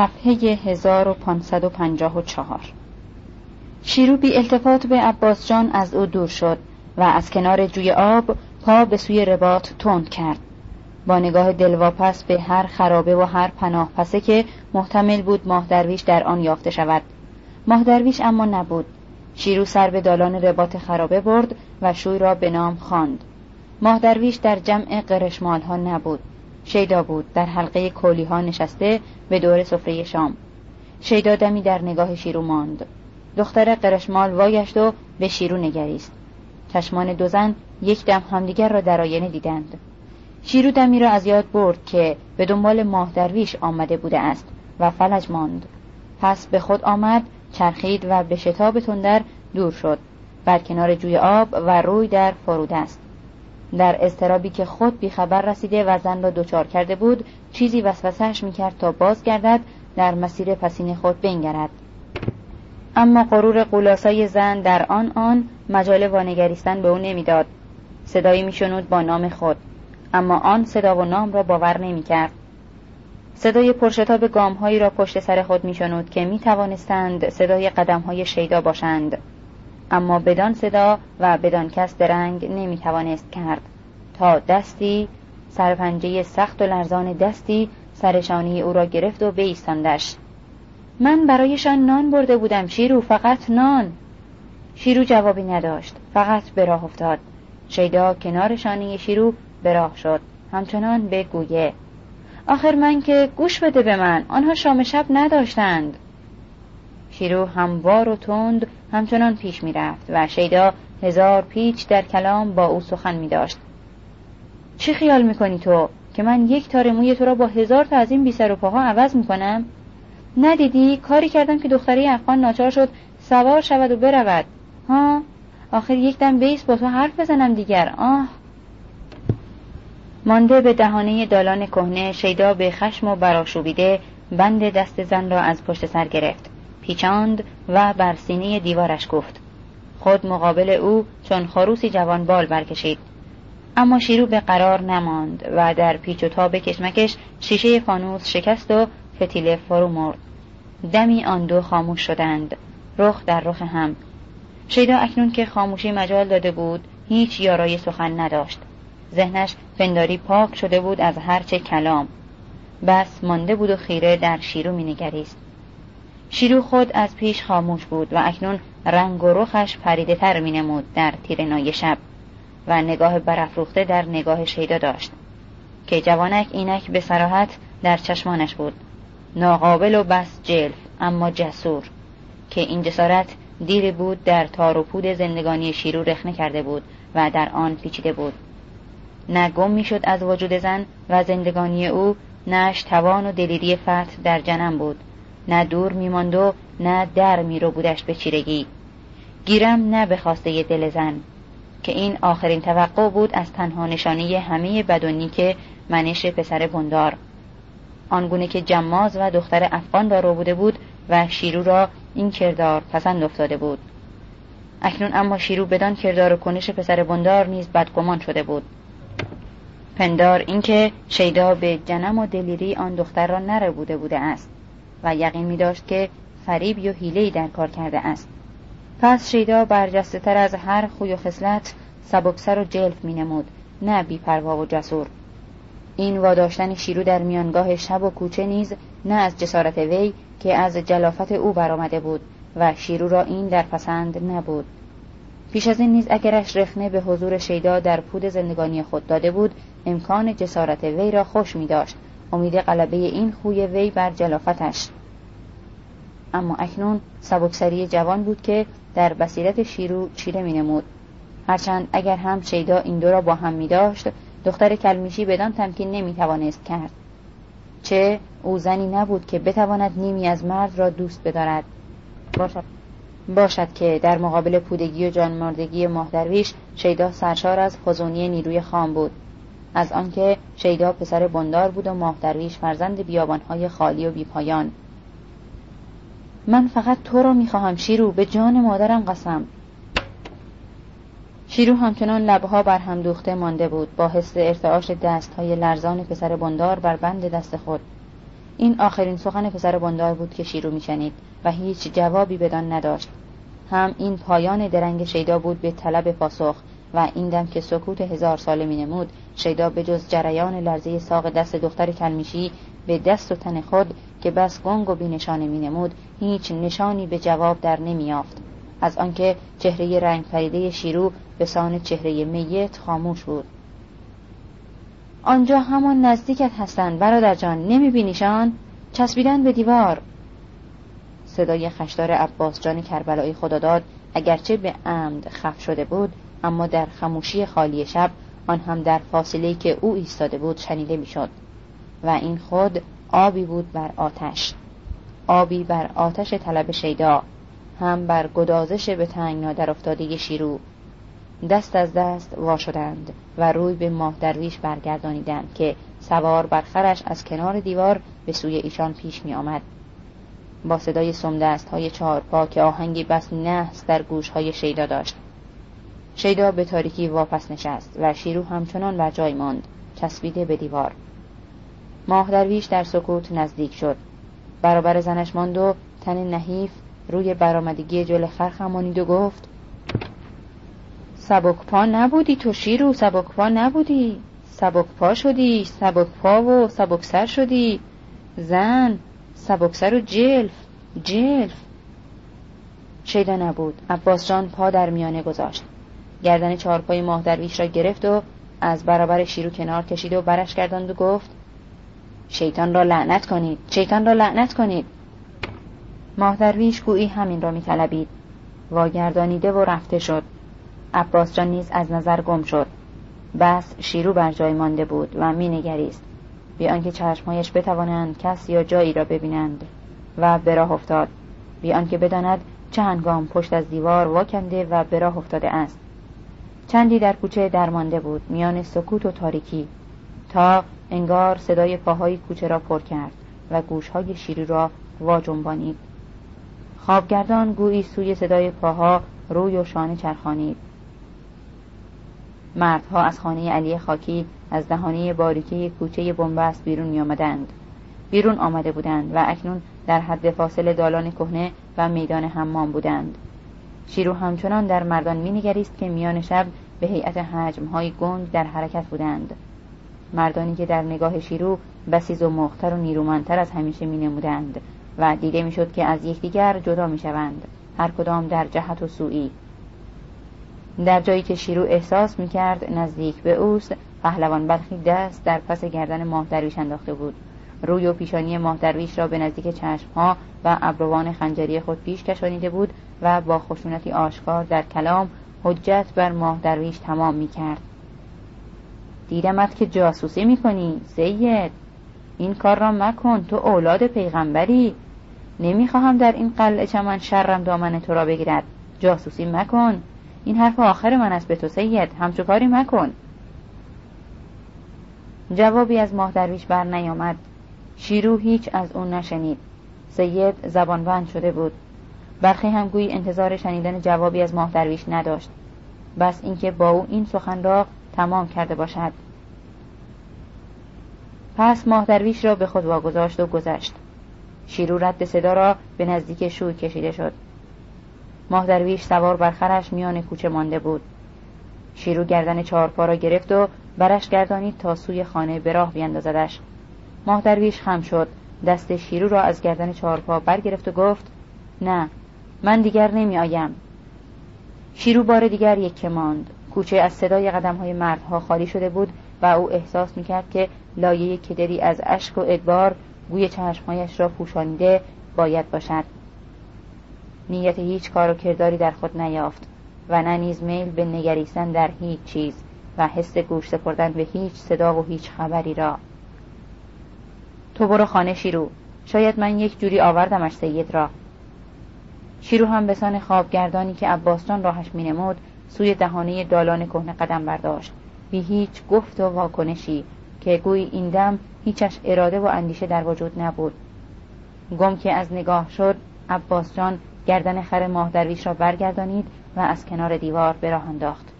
صفحه 1554 شیرو بی التفات به عباس جان از او دور شد و از کنار جوی آب پا به سوی رباط تند کرد. با نگاه دلواپس به هر خرابه و هر پناه پسه که محتمل بود ماه درویش در آن یافته شود. ماه درویش اما نبود. شیرو سر به دالان رباط خرابه برد و شوی را به نام خواند. ماه درویش در جمع قرشمال ها نبود. شیدا بود. در حلقه کولی ها نشسته به دور سفره شام. شیدا دمی در نگاه شیرو ماند. دختر قرشمال وایشت و به شیرو نگریست. چشمان دو زن یک دم همدیگر را در آینه دیدند. شیرو دمی را از یاد برد که به دنبال ماه درویش آمده بوده است و فلج ماند. پس به خود آمد چرخید و به شتاب تندر دور شد. بر کنار جوی آب و روی در فرود است. در استرابی که خود بیخبر رسیده و زن را دچار کرده بود چیزی وسوسهش می‌کرد تا باز گردد در مسیر پسین خود بنگرد. اما غرور قولاسای زن در آن آن مجال وانگریستن به او نمی‌داد. صدایی میشنود با نام خود اما آن صدا و نام را باور نمی‌کرد. صدای پرشتاب گامهایی را پشت سر خود میشنود که می توانستند صدای قدمهای شیدا باشند. اما بدان صدا و بدان کس درنگ نمی توانست کرد. تا دستی سرپنجه سخت و لرزان دستی سرشانی او را گرفت و بیستاندش. من برایشان نان برده بودم شیرو فقط نان. شیرو جوابی نداشت فقط به راه افتاد. شیدا کنار شانه شیرو به راه شد همچنان به گویه. آخر من که گوش بده به من آنها شام شب نداشتند. شیرو هموار و تند همچنان پیش می‌رفت و شیدا هزار پیچ در کلام با او سخن می داشت چی خیال می‌کنی تو که من یک تار موی تو را با هزار تا از این بی سر و پاها عوض می‌کنم؟ ندیدی؟ کاری کردم که دختری افغان ناچار شد سوار شود و برود. ها؟ آخر یک دم بیس با تو حرف بزنم دیگر. آه! مانده به دهانه دالان کهنه شیدا به خشم و براشوبیده بند دست زن را از پشت سر گرفت. پیچاند و بر سینه دیوارش گفت. خود مقابل او چون خروسی جوان بال برکشید. اما شیرو به قرار نماند و در پیچ و تاب کشمکش شیشه فانوس شکست و فتیله فرو مرد. دمی آن دو خاموش شدند. رخ در رخ هم. شیدا اکنون که خاموشی مجال داده بود هیچ یارای سخن نداشت. ذهنش پنداری پاک شده بود از هرچه کلام. بس مانده بود و خیره در شیرو مینگریست. شیرو خود از پیش خاموش بود و اکنون رنگ و رخش پریده تر می نمود در تیرنای شب و نگاه برافروخته در نگاه شیدا داشت که جوانک اینک به سراحت در چشمانش بود. ناقابل و بس جلف اما جسور که این جسارت دیری بود در تار و پود زندگانی شیرو رخنه کرده بود و در آن پیچیده بود. نه گم می‌شد از وجود زن و زندگانی او نش توان و دلیری فتح در جنم بود. نه دور میماند و نه در میرو بودش به چیرگی. گیرم نه به خواسته دل زن که این آخرین توقع بود از تنها نشانی همه بدونی که منش پسر بندار. آنگونه که جماز و دختر افغان را رو بوده بود و شیرو را این کردار پسند افتاده بود. اکنون اما شیرو بدان کردار و کنش پسر بندار نیز بدگمان شده بود. پندار اینکه شیدا به جنم و دلیری آن دختر را نره بوده بوده است. و یقین می داشت که فریب یا حیله‌ای در کار کرده است. پس شیدا برجسته تر از هر خوی و خصلت سبکسر و جلف می نمود نه بیپروا و جسور. این واداشتن شیرو در میانگاه شب و کوچه نیز نه از جسارت وی که از جلافت او برآمده بود و شیرو را این در پسند نبود. پیش از این نیز اگرش رخنه به حضور شیدا در پود زندگانی خود داده بود امکان جسارت وی را خوش می داشت. امید غلبه این خوی وی بر جلافتش. اما اکنون سبکسری جوان بود که در بصیرت شیرو چیره می نمود. هرچند اگر هم شیدا این دو را با هم می داشت دختر کلمیشی بدان تمکین نمی توانست کرد. چه او زنی نبود که بتواند نیمی از مرد را دوست بدارد. باشد, باشد که در مقابل پودگی و جانماردگی ماهدرویش شیدا سرشار از خزونی نیروی خام بود. از آنکه شیدا پسر بندار بود و ماهدرویش فرزند بیابانهای خالی و بیپایان. من فقط تو را می‌خواهم شیرو به جان مادرم قسم. شیرو همچنان لبها بر هم دوخته مانده بود با حس ارتعاش دستهای لرزان پسر بندار بر بند دست خود. این آخرین سخن پسر بندار بود که شیرو میشنید و هیچ جوابی بدان نداشت. هم این پایان درنگ شیدا بود به طلب پاسخ و این دم که سکوت هزار ساله می نمود شیدا به جز جریان لرزه ساق دست دختر کلمیشی به دست و تن خود که بس گنگ و بینشانه می نمود هیچ نشانی به جواب در نمی از آنکه چهره رنگ پریده شیرو به سان چهره میت خاموش بود. آنجا همان نزدیکت هستند برادر جان نمی بینیشان؟ چسبیدن به دیوار. صدای خشدار عباس جان کربلایی خداداد اگرچه به عمد خف شده بود اما در خموشی خالی شب آن هم در فاصله که او ایستاده بود شنیده می‌شد و این خود آبی بود بر آتش آبی بر آتش طلب شیدا هم بر گدازش به تنگ در افتاده شیرو دست از دست وا شدند و روی به ماه درویش برگردانیدند که سوار بر خرش از کنار دیوار به سوی ایشان پیش می آمد. با صدای سمدست های چهار پا که آهنگی بس نحس در گوش های شیدا داشت شیدا به تاریکی واپس نشست و شیرو همچنان بر جای ماند. چسبیده به دیوار. ماه درویش در سکوت نزدیک شد. برابر زنش ماند و تن نحیف روی برآمدگی جل خرخ همانید و گفت سبک پا نبودی تو شیرو سبک پا نبودی. سبک پا شدی سبک پا و سبک سر شدی. زن سبک سر و جلف جلف. شیدا نبود. عباس جان پا در میانه گذاشت. گردن چهارپای ماه درویش را گرفت و از برابر شیرو کنار کشید و برش گرداند و گفت شیطان را لعنت کنید شیطان را لعنت کنید. ماه درویش گویی همین را میطلبید. واگردانیده و رفته شد. عباس جان نیز از نظر گم شد. بس شیرو بر جای مانده بود و مینگریست. بی آنکه چشمهایش بتوانند کس یا جایی را ببینند و به راه افتاد. بی آنکه بداند چه هنگام پشت از دیوار واکنده و به راه افتاده است. چندی در کوچه درمانده بود میان سکوت و تاریکی. تا انگار صدای پاهای کوچه را پر کرد و گوشهای شیری را وا جنبانید. خوابگردان گویی سوی صدای پاها روی و شانه چرخانید. مردها از خانه علی خاکی از دهانه باریکه کوچه بنبست بیرون می آمدند. بیرون آمده بودند و اکنون در حد فاصل دالان کهنه و میدان حمام بودند. شیرو همچنان در مردان مینگریست که میان شب به هیئت های گنگ در حرکت بودند. مردانی که در نگاه شیرو بسیز و مختر و نیرومندتر از همیشه می نمودند و دیده می‌شد که از یکدیگر جدا می شوند هر کدام در جهت و سوئی. در جایی که شیرو احساس می کرد نزدیک به اوست پهلوان بلخی دست در پس گردن ماه درویش انداخته بود. روی و پیشانی ماه درویش را به نزدیک چشمها و ابروان خنجری خود پیش کشانیده بود و با خشونتی آشکار در کلام حجت بر ماه درویش تمام می کرد دیدمت که جاسوسی می کنی سید. این کار را مکن تو اولاد پیغمبری. نمی‌خواهم در این قلعه چمن شرم دامن تو را بگیرد. جاسوسی مکن. این حرف آخر من است به تو سید. همچو کاری مکن. جوابی از ماه درویش بر نیامد شیرو هیچ از اون نشنید. سید زبانبند شده بود. برخی هم گویی انتظار شنیدن جوابی از ماه درویش نداشت. بس اینکه با او این سخن را تمام کرده باشد. پس ماه درویش را به خود واگذاشت و گذشت. شیرو رد صدا را به نزدیک شوی کشیده شد. ماه درویش سوار بر خرش میان کوچه مانده بود. شیرو گردن چهارپا را گرفت و برش گردانید تا سوی خانه به راه بیندازدش. ماه درویش خم شد. دست شیرو را از گردن چهارپا برگرفت و گفت نه من دیگر نمی آیم شیرو بار دیگر یک ماند. کوچه از صدای قدم های مردها خالی شده بود و او احساس می‌کرد که لایه کدری از اشک و ادبار گوی چشمهایش را پوشانیده باید باشد. نیت هیچ کار و کرداری در خود نیافت و نه نیز میل به نگریستن در هیچ چیز و حس گوش سپردن به هیچ صدا و هیچ خبری را. تو برو خانه شیرو. شاید من یک جوری آوردمش سید را. شیرو هم به سان خوابگردانی که عباسجان راهش مینمود سوی دهانه دالان کهنه قدم برداشت. بی هیچ گفت و واکنشی که گویی این دم هیچش اراده و اندیشه در وجود نبود. گم که از نگاه شد عباس جان گردن خر ماه درویش را برگردانید و از کنار دیوار به راه انداخت.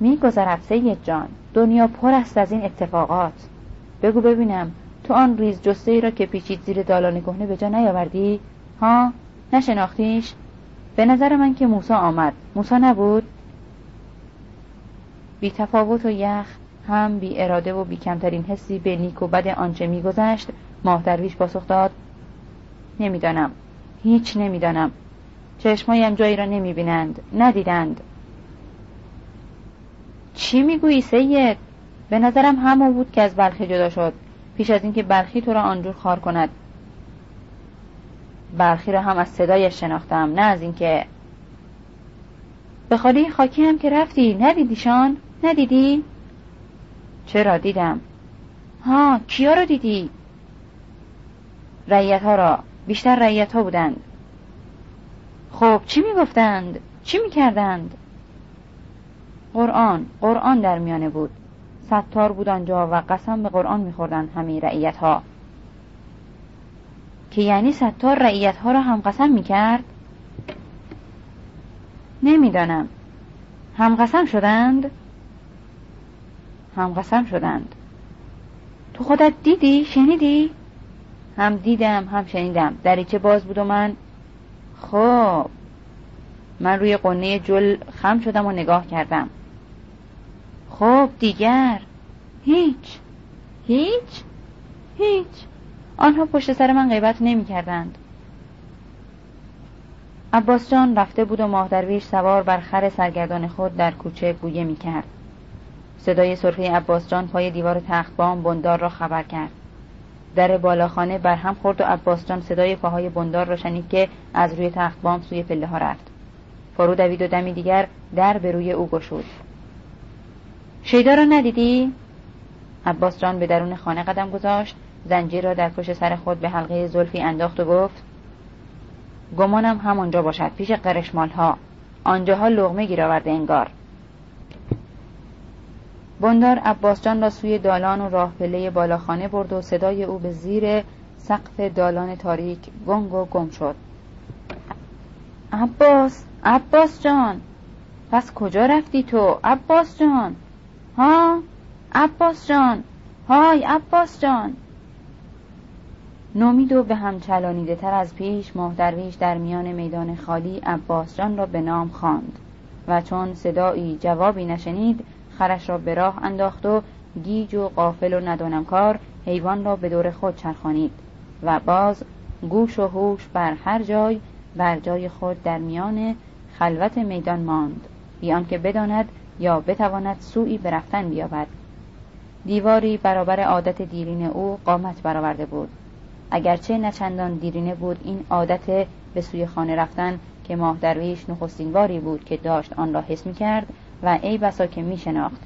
می گذرد سید جان. دنیا پر است از این اتفاقات. بگو ببینم تو آن ریز جسه ای را که پیچید زیر دالان کهنه به جا نیاوردی؟ ها؟ نشناختیش؟ به نظر من که موسا آمد. موسا نبود؟ بی تفاوت و یخ هم بی اراده و بی کمترین حسی به نیک و بد آنچه میگذشت ماه درویش پاسخ داد. نمی‌دانم. هیچ نمی‌دانم. چشمایم جایی را نمی‌بینند. ندیدند. چی می‌گویی سید؟ به نظرم همون بود که از بلخی جدا شد. پیش از اینکه بلخی تو را آنجور خار کند. برخی را هم از صدایش شناختم نه از اینکه به خالی خاکی هم که رفتی ندیدیشان ندیدی؟ چرا؟ دیدم. ها کیا رو دیدی؟ ریت ها را. بیشتر ریت ها بودند. خب چی می‌گفتند؟ چی می‌کردند؟ قرآن قرآن در میانه بود. ستار بود آنجا و قسم به قرآن میخوردند همه رعیت ها که یعنی ستار رعیت ها را هم قسم می‌کرد؟ نمی‌دانم. هم قسم شدند؟ هم قسم شدند. تو خودت دیدی؟ شنیدی؟ هم دیدم هم شنیدم. دریچه باز بود و من؟ خب من روی قنه جل خم شدم و نگاه کردم. خب دیگر هیچ هیچ هیچ آنها پشت سر من غیبت نمی کردند عباس جان رفته بود و ماه سوار بر خر سرگردان خود در کوچه گویه می کرد. صدای سرخی عباس جان پای دیوار تختبام بندار را خبر کرد. در بالاخانه بر هم خورد و عباس جان صدای پاهای بندار را شنید که از روی تختبام سوی پله ها رفت. فرو دوید و دمی دیگر در به روی او گشود. شیدا را ندیدی؟ عباس جان به درون خانه قدم گذاشت زنجیر را در پشت سر خود به حلقه زلفی انداخت و گفت گمانم همانجا باشد پیش قرشمال ها آنجاها لغمه گیر آورده انگار. بندار عباس جان را سوی دالان و راه پله بالاخانه برد و صدای او به زیر سقف دالان تاریک گنگ و گم شد. عباس عباس جان پس کجا رفتی تو؟ عباس جان! ها عباس جان های عباس جان. نومید و به هم چلانیده تر از پیش ماه درویش در میان میدان خالی عباس جان را به نام خواند. و چون صدایی جوابی نشنید خرش را به راه انداخت و گیج و قافل و ندانمکار حیوان را به دور خود چرخانید. و باز گوش و هوش بر هر جای بر جای خود در میان خلوت میدان ماند. بیان که بداند یا بتواند سوی به رفتن بیابد. دیواری برابر عادت دیرین او قامت برآورده بود. اگرچه نچندان دیرینه بود این عادت به سوی خانه رفتن که ماه درویش نخستین باری بود که داشت آن را حس می کرد و ای بسا که می شناخت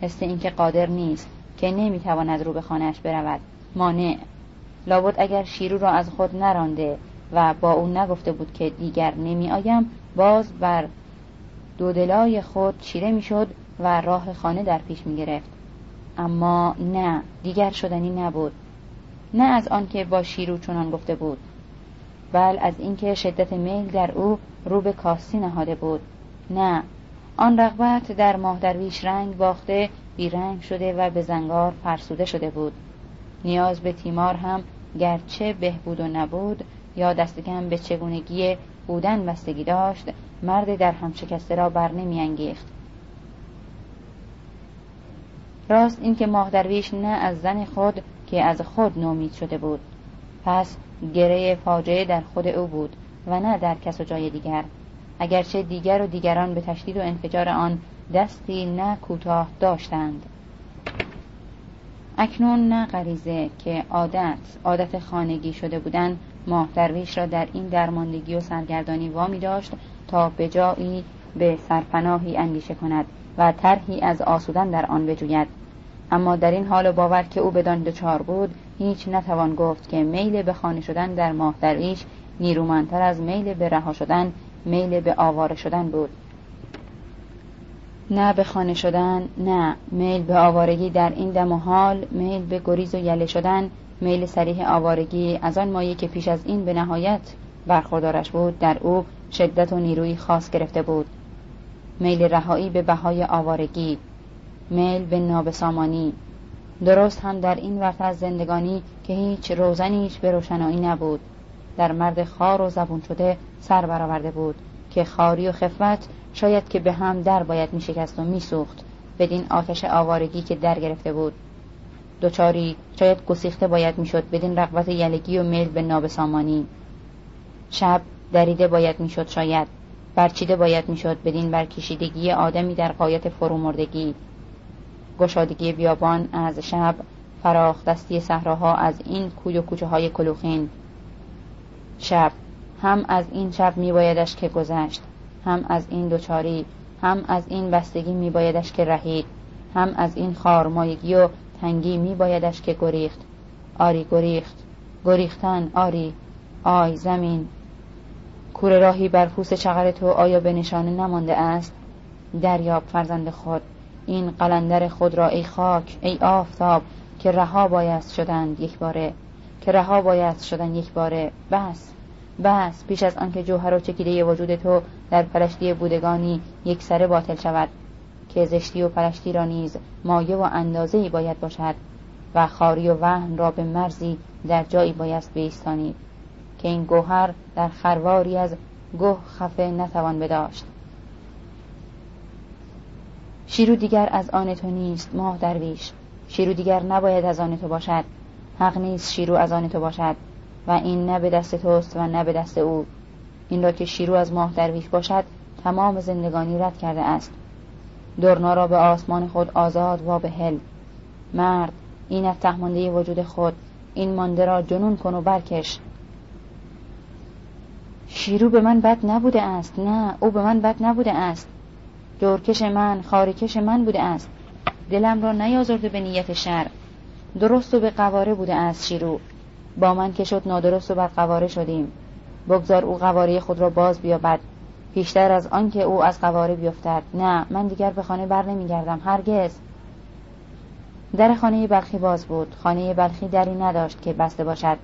حس اینکه قادر نیست که نمی‌تواند رو به خانهاش برود. مانع. لابد اگر شیرو را از خود نرانده و با او نگفته بود که دیگر نمی آیم باز بر دودلای خود چیره می‌شد و راه خانه در پیش می گرفت اما نه دیگر شدنی نبود. نه از آنکه با شیرو چنان گفته بود بل از اینکه شدت میل در او رو به کاستی نهاده بود. نه آن رغبت در ماه درویش رنگ باخته بیرنگ شده و به زنگار فرسوده شده بود. نیاز به تیمار هم گرچه بهبود و نبود یا دستکم به چگونگی بودن بستگی داشت مرد در هم شکسته را بر نمی انگیخت. راست اینکه ماه درویش نه از زن خود که از خود نومید شده بود. پس گره فاجعه در خود او بود و نه در کس و جای دیگر. اگرچه دیگر و دیگران به تشدید و انفجار آن دستی نه کوتاه داشتند. اکنون نه غریزه که عادت عادت خانگی شده بودند ماه درویش را در این درماندگی و سرگردانی وامی داشت تا به جایی به سرپناهی اندیشه کند و طرحی از آسودن در آن بجوید. اما در این حال باور که او بدان دچار بود هیچ نتوان گفت که میل به خانه شدن در ماه درویش نیرومندتر از میل به رها شدن میل به آواره شدن بود. نه به خانه شدن نه میل به آوارگی در این دم و حال میل به گریز و یله شدن میل سریح آوارگی از آن مایه که پیش از این به نهایت برخوردارش بود در او شدت و نیروی خاص گرفته بود. میل رهایی به بهای آوارگی میل به نابسامانی. درست هم در این ورت از زندگانی که هیچ روزنیش به روشنایی نبود. در مرد خار و زبون شده سر برآورده بود که خاری و خفت شاید که به هم در باید می شکست و می سوخت بدین آتش آوارگی که در گرفته بود. دوچاری شاید گسیخته باید می‌شد بدین رغبت یلگی و میل به نابسامانی. شب دریده باید می‌شد شاید. برچیده باید می‌شد بدین برکشیدگی آدمی در قایت فرومردگی. گشادگی بیابان از شب فراخ دستی صحراها از این کوی و کوچه های کلوخین. شب هم از این شب میبایدش که گذشت هم از این دوچاری هم از این بستگی میبایدش که رهید هم از این خارمایگی و تنگی میبایدش که گریخت. آری گریخت. گریختن آری. آی زمین. کوره راهی بر پوست چغر تو آیا به نشانه نمانده است؟ دریاب فرزند خود این قلندر خود را ای خاک ای آفتاب که رها باید شدند یک باره که رها باید شدن یک باره. بس بس پیش از آنکه جوهر و چکیده وجود تو در پلشتی بودگانی یک سره باطل شود که زشتی و پلشتی را نیز مایه و اندازه ای باید باشد و خاری و وهن را به مرزی در جایی بایست بیستانید که این گوهر در خرواری از گوه خفه نتوان بداشت. شیرو دیگر از آن تو نیست ماه درویش. شیرو دیگر نباید از آن تو باشد. حق نیست شیرو از آن تو باشد. و این نه به دست توست و نه به دست او. این را که شیرو از ماه درویش باشد تمام زندگانی رد کرده است. درنا را به آسمان خود آزاد و به هل مرد این از تهمانده وجود خود. این مانده را جنون کن و برکش. شیرو به من بد نبوده است نه. او به من بد نبوده است. دورکش من خاریکش من بوده است. دلم را نیازرده به نیت شر. درست و به قواره بوده است شیرو. با من که شد نادرست و بر قواره شدیم. بگذار او قواره خود را باز بیابد. پیشتر از آنکه او از قواره بیفتد. نه من دیگر به خانه بر نمیگردم هرگز. در خانه بلخی باز بود. خانه بلخی دری نداشت که بسته باشد.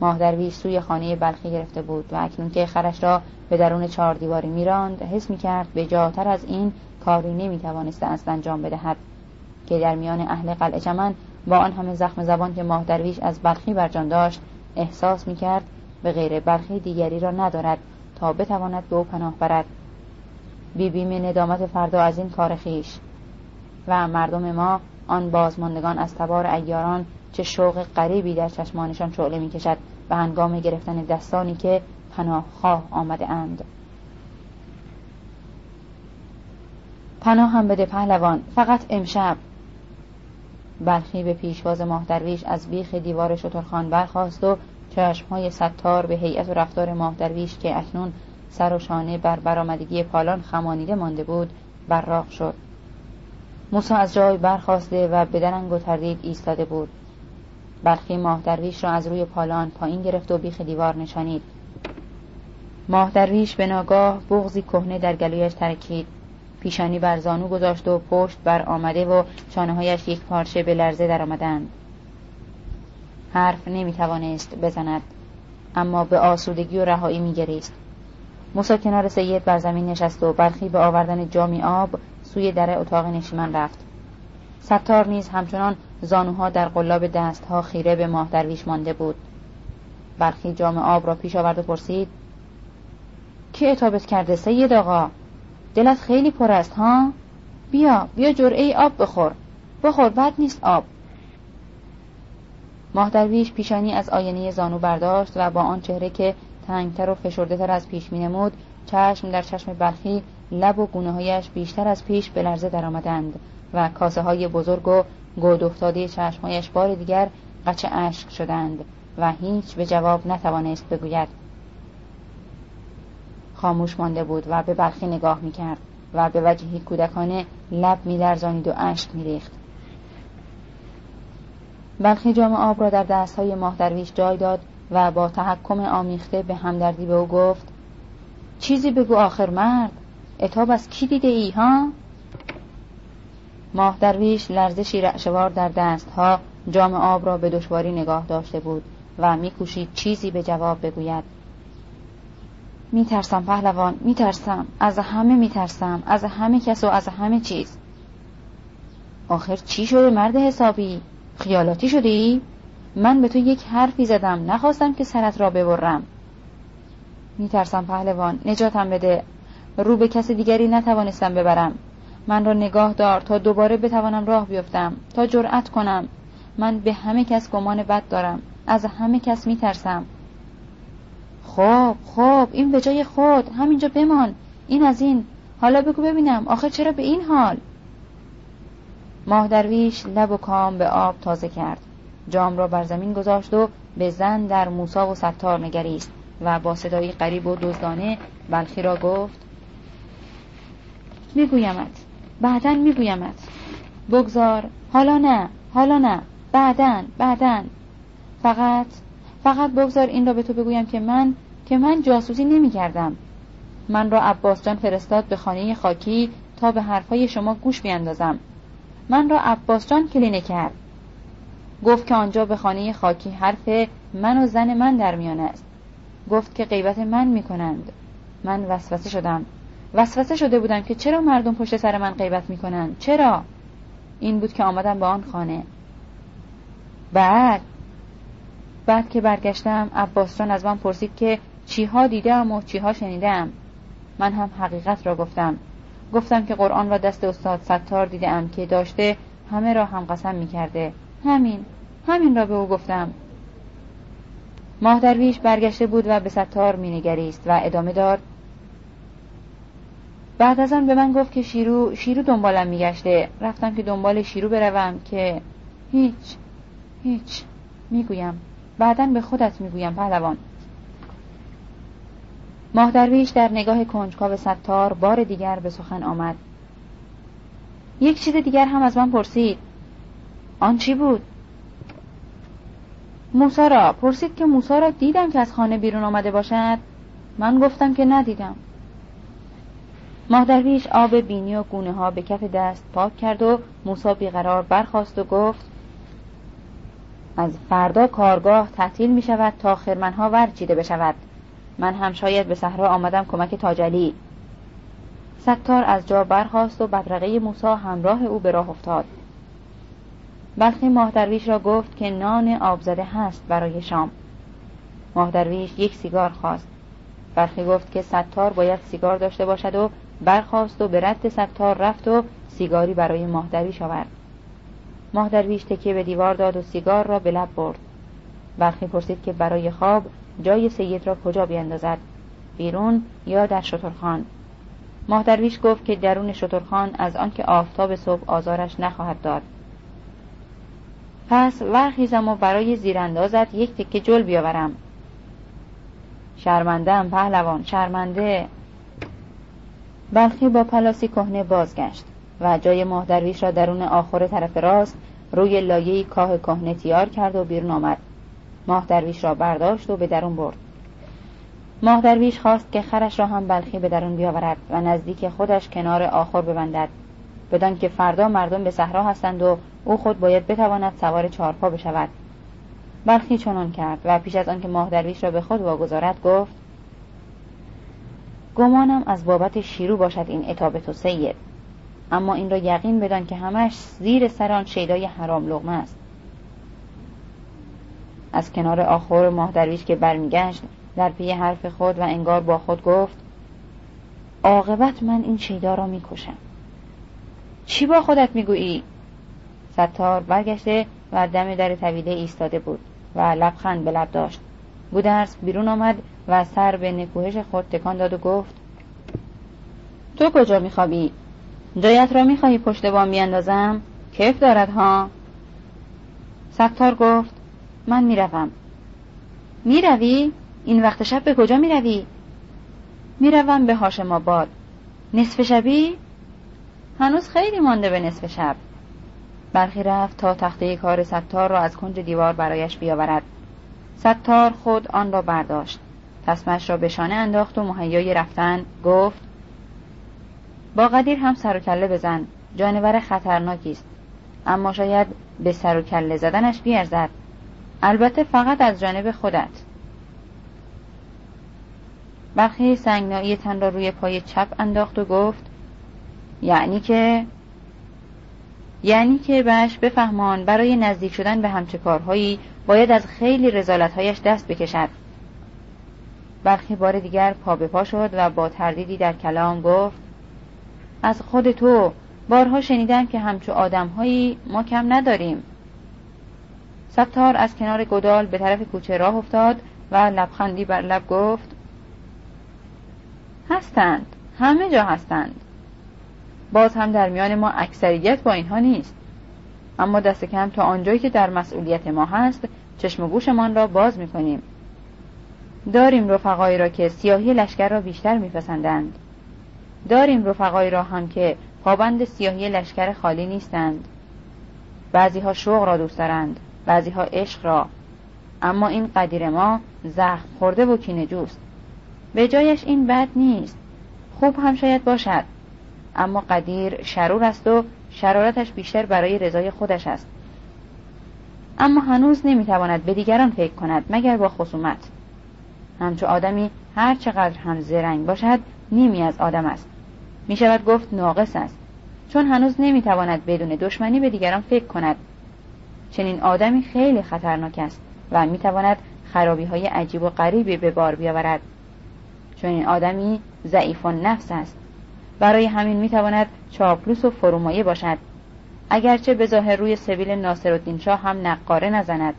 ماه درویش سوی خانه بلخی گرفته بود و اکنون که خرش را به درون چهار دیواری میراند حس می‌کرد به جاتر از این کاری نمی‌توانسته است انجام بدهد. که در میان اهل قلعه چمن با آن همه زخم زبان که ماه درویش از بلخی بر جان داشت احساس می‌کرد به غیر بلخی دیگری را ندارد تا بتواند به او پناه برد. بیبیم ندامت فردا از این کار خیش. و مردم ما آن بازماندگان از تبار ایاران چه شوق غریبی در چشمانشان شعله می‌کشد به هنگام گرفتن دستانی که پناه خواه آمده اند. پناه هم بده پهلوان فقط امشب. بلخی به پیشواز ماه درویش از بیخ دیوار شترخان برخواست و چشمهای ستار به هیئت و رفتار ماه درویش که اکنون سر و شانه بر برآمدگی پالان خمانیده مانده بود براق شد. موسا از جای برخواسته و به درنگ و تردید ایستاده بود. بلخی ماه درویش را از روی پالان پایین گرفت و بیخ دیوار نشانید ماه درویش به ناگاه بغزی کهنه در گلویش ترکید پیشانی بر زانو گذاشت و پشت بر آمده و هایش یک پارچه به لرزه در آمدند. حرف نمی توانست بزند اما به آسودگی و رهایی می گریست. موسا کنار سید بر زمین نشست و برخی به آوردن جامی آب سوی در اتاق نشیمن رفت ستار نیز همچنان زانوها در قلاب دستها خیره به ماه درویش مانده بود. برخی جام آب را پیش آورد و پرسید کی اتابت کرده سید آقا؟ دلت خیلی پر است ها؟ بیا بیا جرعه آب بخور. بخور بد نیست آب. ماه درویش پیشانی از آینه زانو برداشت و با آن چهره که تنگتر و فشرده تر از پیش می نمود چشم در چشم بلخی لب و گونه هایش بیشتر از پیش به لرزه درآمدند و کاسه های بزرگ و گود افتاده چشمهایش بار دیگر قچه اشک شدند و هیچ به جواب نتوانست بگوید خاموش مانده بود و به بلخی نگاه می‌کرد و به وجهی کودکانه لب میلرزانید و اشک میریخت بلخی جام آب را در دستهای ماه درویش جای داد و با تحکم آمیخته به همدردی به او گفت چیزی بگو آخر مرد اتاب از کی دیده ای ها؟ ماه درویش لرزشی رعشوار در دستها جام آب را به دشواری نگاه داشته بود و میکوشید چیزی به جواب بگوید. میترسم پهلوان میترسم از همه میترسم از همه کس و از همه چیز. آخر چی شده مرد حسابی؟ خیالاتی شده ای؟ من به تو یک حرفی زدم نخواستم که سرت را ببرم. میترسم پهلوان نجاتم بده. رو به کس دیگری نتوانستم ببرم. من را نگاه دار تا دوباره بتوانم راه بیفتم تا جرأت کنم. من به همه کس گمان بد دارم از همه کس میترسم. خب خب این به جای خود همینجا بمان. این از این. حالا بگو ببینم آخه چرا به این حال؟ ماه درویش لب و کام به آب تازه کرد. جام را بر زمین گذاشت و به زن در موسا و ستار نگریست و با صدایی قریب و دزدانه بلخی را گفت میگویمت بعدا میگویمت. بگذار. حالا نه. حالا نه. بعدا. بعدا. فقط فقط بگذار این را به تو بگویم که من که من جاسوسی نمی کردم من را عباس جان فرستاد به خانه خاکی تا به حرفهای شما گوش بیاندازم من را عباس جان کلینه کرد. گفت که آنجا به خانه خاکی حرف من و زن من در میان است. گفت که غیبت من می‌کنند. من وسوسه شدم. وسوسه شده بودم که چرا مردم پشت سر من غیبت می‌کنند چرا؟ این بود که آمدم به آن خانه. بعد؟ بعد که برگشتم عباس از من پرسید که چیها دیدم و چیها شنیدم. من هم حقیقت را گفتم. گفتم که قرآن را دست استاد ستار دیدم که داشته همه را هم قسم می‌کرده. همین. همین را به او گفتم. ماه درویش برگشته بود و به ستار مینگریست و ادامه داد بعد از آن به من گفت که شیرو شیرو دنبالم میگشته. رفتم که دنبال شیرو بروم که هیچ هیچ می‌گویم. بعدا به خودت می‌گویم پهلوان. ماه درویش در نگاه کنجکاو ستار بار دیگر به سخن آمد. یک چیز دیگر هم از من پرسید. آن چی بود؟ موسا را. پرسید که موسا را دیدم که از خانه بیرون آمده باشد. من گفتم که ندیدم. ماه درویش آب بینی و گونه ها به کف دست پاک کرد و موسا بیقرار برخاست و گفت از فردا کارگاه تعطیل می شود تا خرمنها ورچیده بشود. من هم شاید به صحرا آمدم کمک تاجلی. ستار از جا برخاست و بدرقه موسا همراه او به راه افتاد. بلخی ماه درویش را گفت که نان آبزده هست برای شام. ماه درویش یک سیگار خواست. برخی گفت که ستار باید سیگار داشته باشد و برخاست و به رد ستار رفت و سیگاری برای ماه درویش آورد. ماه درویش تکیه به دیوار داد و سیگار را به لب برد. برخی پرسید که برای خواب جای سید را کجا بیندازد؟ بیرون یا در شترخان؟ ماه درویش گفت که درون شترخان از آنکه آفتاب صبح آزارش نخواهد داد. پس ورخیزم و برای زیراندازت یک تکه جل بیاورم. شرمندم پهلوان شرمنده. بلخی با پلاسی کهنه بازگشت و جای ماه درویش را درون آخر طرف راست روی لایه کاه کهنه تیار کرد و بیرون آمد. ماه درویش را برداشت و به درون برد. ماه درویش خواست که خرش را هم بلخی به درون بیاورد و نزدیک خودش کنار آخر ببندد. بدان که فردا مردم به صحرا هستند و او خود باید بتواند سوار چهارپا بشود. بلخی چنان کرد و پیش از آنکه ماه درویش را به خود واگذارد گفت گمانم از بابت شیرو باشد این اتاب تو سید. اما این را یقین بدان که همش زیر سران شیدای حرام لغمه است. از کنار آخر ماه درویش که برمیگشت در پی حرف خود و انگار با خود گفت عاقبت من این شیدا را می‌کشم. چی با خودت می‌گویی؟ ستار برگشته و دم در طویله ایستاده بود و لبخند به لب داشت. گودرس بیرون آمد و سر به نکوهش خود تکان داد و گفت تو کجا میخوابی؟ جایت را می‌خواهی پشت بام بیاندازم؟ کیف دارد ها؟ ستار گفت من می‌روم. می‌روی؟ این وقت شب به کجا می‌روی؟ می‌روم به هاشم آباد نصف شبی؟ هنوز خیلی مانده به نصف شب. برخی رفت تا تخته کار ستار را از کنج دیوار برایش بیاورد. ستار خود آن را برداشت. تسمش را به شانه انداخت و مهیای رفتن گفت با قدیر هم سر و کله بزن جانور خطرناکی است. اما شاید به سر و کله زدنش بیارزد البته فقط از جانب خودت. برخی سنگنایی تن را روی پای چپ انداخت و گفت یعنی که یعنی که بهش بفهمان برای نزدیک شدن به همچه کارهایی باید از خیلی رزالتهایش دست بکشد. برخی بار دیگر پا به پا شد و با تردیدی در کلام گفت از خود تو بارها شنیدم که همچو آدمهایی ما کم نداریم. ستار از کنار گدال به طرف کوچه راه افتاد و لبخندی بر لب گفت هستند همه جا هستند. باز هم در میان ما اکثریت با اینها نیست. اما دست کم تا آنجایی که در مسئولیت ما هست چشم و گوشمان را باز می‌کنیم. داریم رفقایی را که سیاهی لشکر را بیشتر میپسندند. داریم رفقایی را هم که پابند سیاهی لشکر خالی نیستند. بعضی ها شوق را دوست دارند بعضی ها عشق را. اما این قدیر ما زخم خورده و کینه جوست. به جایش این بد نیست. خوب هم شاید باشد. اما قدیر شرور است و شرارتش بیشتر برای رضای خودش است. اما هنوز نمی‌تواند به دیگران فکر کند مگر با خصومت. همچو آدمی هر چقدر هم زرنگ باشد نیمی از آدم است. می شود گفت ناقص است. چون هنوز نمی‌تواند بدون دشمنی به دیگران فکر کند. چنین آدمی خیلی خطرناک است و می‌تواند خرابی های عجیب و غریبی به بار بیاورد. چون این آدمی ضعیف نفس است. برای همین می‌تواند چاپلوس و فرومایه باشد. اگرچه به ظاهر روی سبیل ناصرالدین شاه هم نقاره نزند.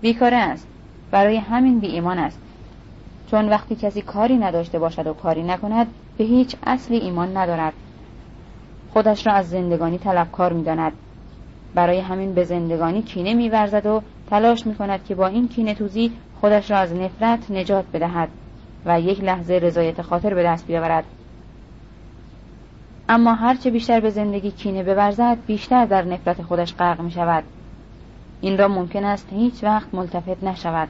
بیکاره است. برای همین بی ایمان است. چون وقتی کسی کاری نداشته باشد و کاری نکند به هیچ اصلی ایمان ندارد. خودش را از زندگانی طلبکار می‌داند. برای همین به زندگانی کینه میورزد و تلاش می‌کند که با این کینه توزی خودش را از نفرت نجات بدهد و یک لحظه رضایت خاطر به دست بیاورد. اما هرچه بیشتر به زندگی کینه بورزد بیشتر در نفرت خودش غرق می شود این را ممکن است هیچ وقت ملتفت نشود.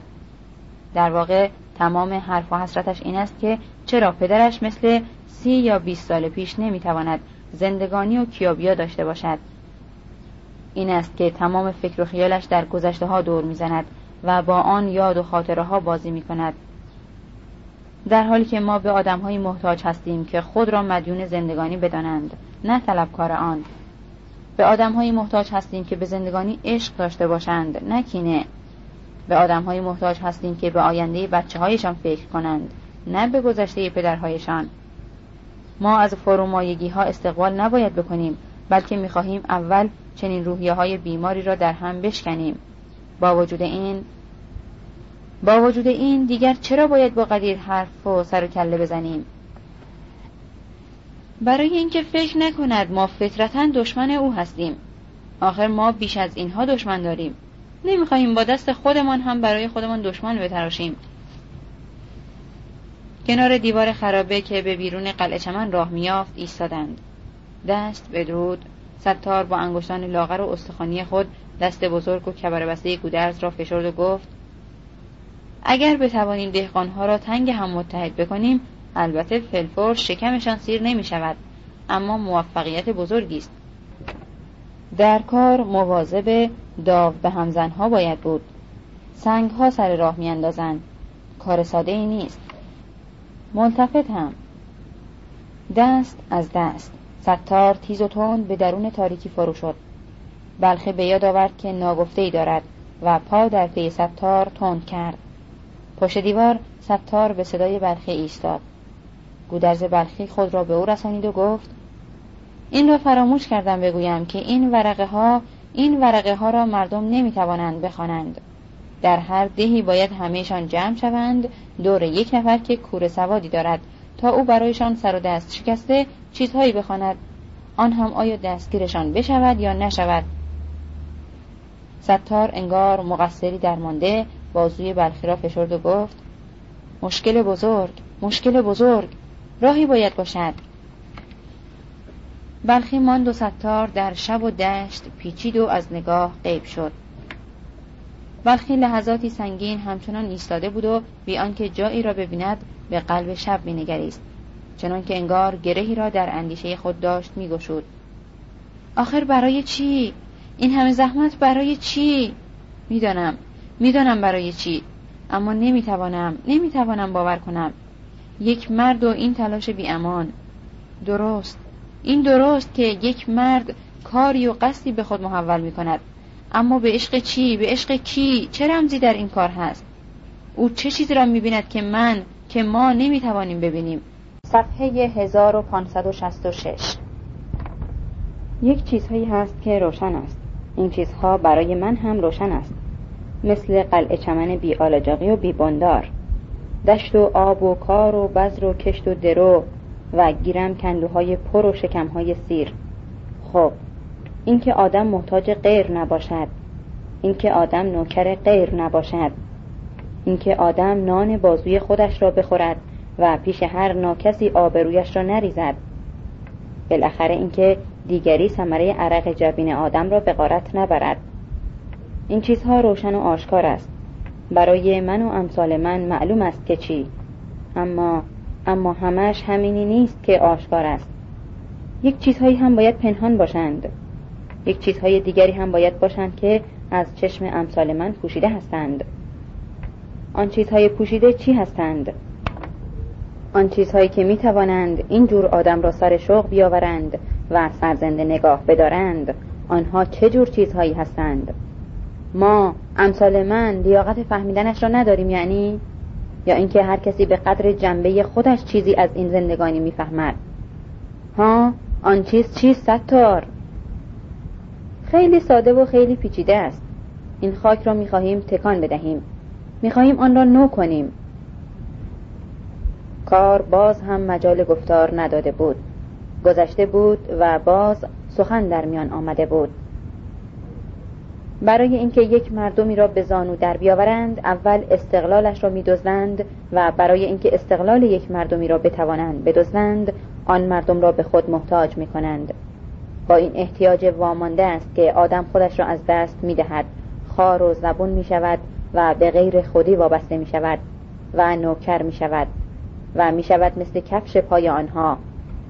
در واقع تمام حرف و حسرتش این است که چرا پدرش مثل سی یا بیست سال پیش نمی‌تواند زندگانی و کیابیا داشته باشد. این است که تمام فکر و خیالش در گذشته ها دور می‌زند و با آن یاد و خاطره ها بازی می کند در حالی که ما به آدم های محتاج هستیم که خود را مدیون زندگانی بدانند نه طلبکار آن. به آدم های محتاج هستیم که به زندگانی عشق داشته باشند نه کینه. به آدم های محتاج هستیم که به آینده بچه هایشان فکر کنند نه به گذشته پدرهایشان. ما از فرومایگی ها استقبال نباید بکنیم بلکه می‌خواهیم اول چنین روحیه های بیماری را در هم بشکنیم. با وجود این با وجود این دیگر چرا باید با قدیر حرف و سر و کله بزنیم؟ برای اینکه فکر نکند ما فطرتا دشمن او هستیم. آخر ما بیش از اینها دشمن داریم. نمی‌خواهیم با دست خودمان هم برای خودمان دشمن بتراشیم. کنار دیوار خرابه که به بیرون قلعه چمن راه میافت ایستادند. دست بدرود. ستار با انگشتان لاغر و استخوانی خود دست بزرگ و کبر بسته گودرز را فشرد و گفت اگر بتوانیم دهقانها را تنگ هم متحد بکنیم البته فلفور شکمشان سیر نمی شود اما موفقیت بزرگی است. در کار مواظب داو به همزنها باید بود. سنگ ها سر راه میاندازند. کار ساده ای نیست. ملتفت هم. دست از دست. ستار تیز و تند به درون تاریکی فرو شد. بلخه به یاد آورد که ناگفته ای دارد و پا در پی ستار تند کرد. پشت دیوار ستار به صدای بلخی ایستاد. گودرز بلخی خود را به او رسانید و گفت این را فراموش کردم بگویم که این ورقه ها این ورقه ها را مردم نمی توانند بخوانند. در هر دهی باید همهشان جمع شوند دور یک نفر که کور سوادی دارد تا او برایشان سر و دست شکسته چیزهایی بخواند. آن هم آیا دستگیرشان بشود یا نشود؟ ستار انگار مقصری درمانده بازوی بلخی را فشرد و گفت مشکل بزرگ مشکل بزرگ. راهی باید باشد. بلخی ماند و ستار در شب و دشت پیچید و از نگاه غیب شد. بلخی لحظاتی سنگین همچنان ایستاده بود و بی آنکه جایی را ببیند به قلب شب مینگریست. چنان که انگار گرهی را در اندیشه خود داشت میگشود. آخر برای چی؟ این همه زحمت برای چی؟ می‌دانم. می‌دانم برای چی. اما نمی‌توانم. نمی‌توانم باور کنم. یک مرد و این تلاش بی امان درست. این درست که یک مرد کاری و قصدی به خود محول می کند اما به عشق چی؟ به عشق کی؟ چه رمزی در این کار هست؟ او چه چیزی را می بیند که من که ما نمی توانیم ببینیم؟ صفحه 1566 یک چیزهایی هست که روشن است. این چیزها برای من هم روشن است. مثل قلعه چمن بی آلجاقی و بی بندار. دشت و آب و کار و بذر و کشت و درو. و گیرم کندوهای پر و شکمهای سیر. خب اینکه آدم محتاج غیر نباشد. اینکه آدم نوکر غیر نباشد. اینکه آدم نان بازوی خودش را بخورد و پیش هر ناکسی آبرویش را نریزد. بالاخره اینکه دیگری ثمره عرق جبین آدم را به غارت نبرد. این چیزها روشن و آشکار است. برای من و امثال من معلوم است که چی. اما اما همش همینی نیست که آشکار است. یک چیزهایی هم باید پنهان باشند. یک چیزهای دیگری هم باید باشند که از چشم امثال من پوشیده هستند. آن چیزهای پوشیده چی هستند؟ آن چیزهایی که می توانند این جور آدم را سر شوق بیاورند و سرزنده نگاه بدارند آنها چه جور چیزهایی هستند؟ ما امثال من لیاقت فهمیدنش را نداریم یعنی؟ یا اینکه هر کسی به قدر جنبه خودش چیزی از این زندگانی می‌فهمد. ها آن چیز چیست ستار؟ خیلی ساده و خیلی پیچیده است. این خاک را می‌خواهیم تکان بدهیم. می‌خواهیم آن را نو کنیم. کار باز هم مجال گفتار نداده بود. گذشته بود و باز سخن در میان آمده بود. برای اینکه یک مردمی را به زانو در بیاورند اول استقلالش را میدزدند و برای اینکه استقلال یک مردمی را بتوانند بدزدند آن مردم را به خود محتاج می کنند با این احتیاج وامانده است که آدم خودش را از دست می دهد خار و زبون می شود و به غیر خودی وابسته می شود و نوکر می شود و می شود مثل کفش پای آنها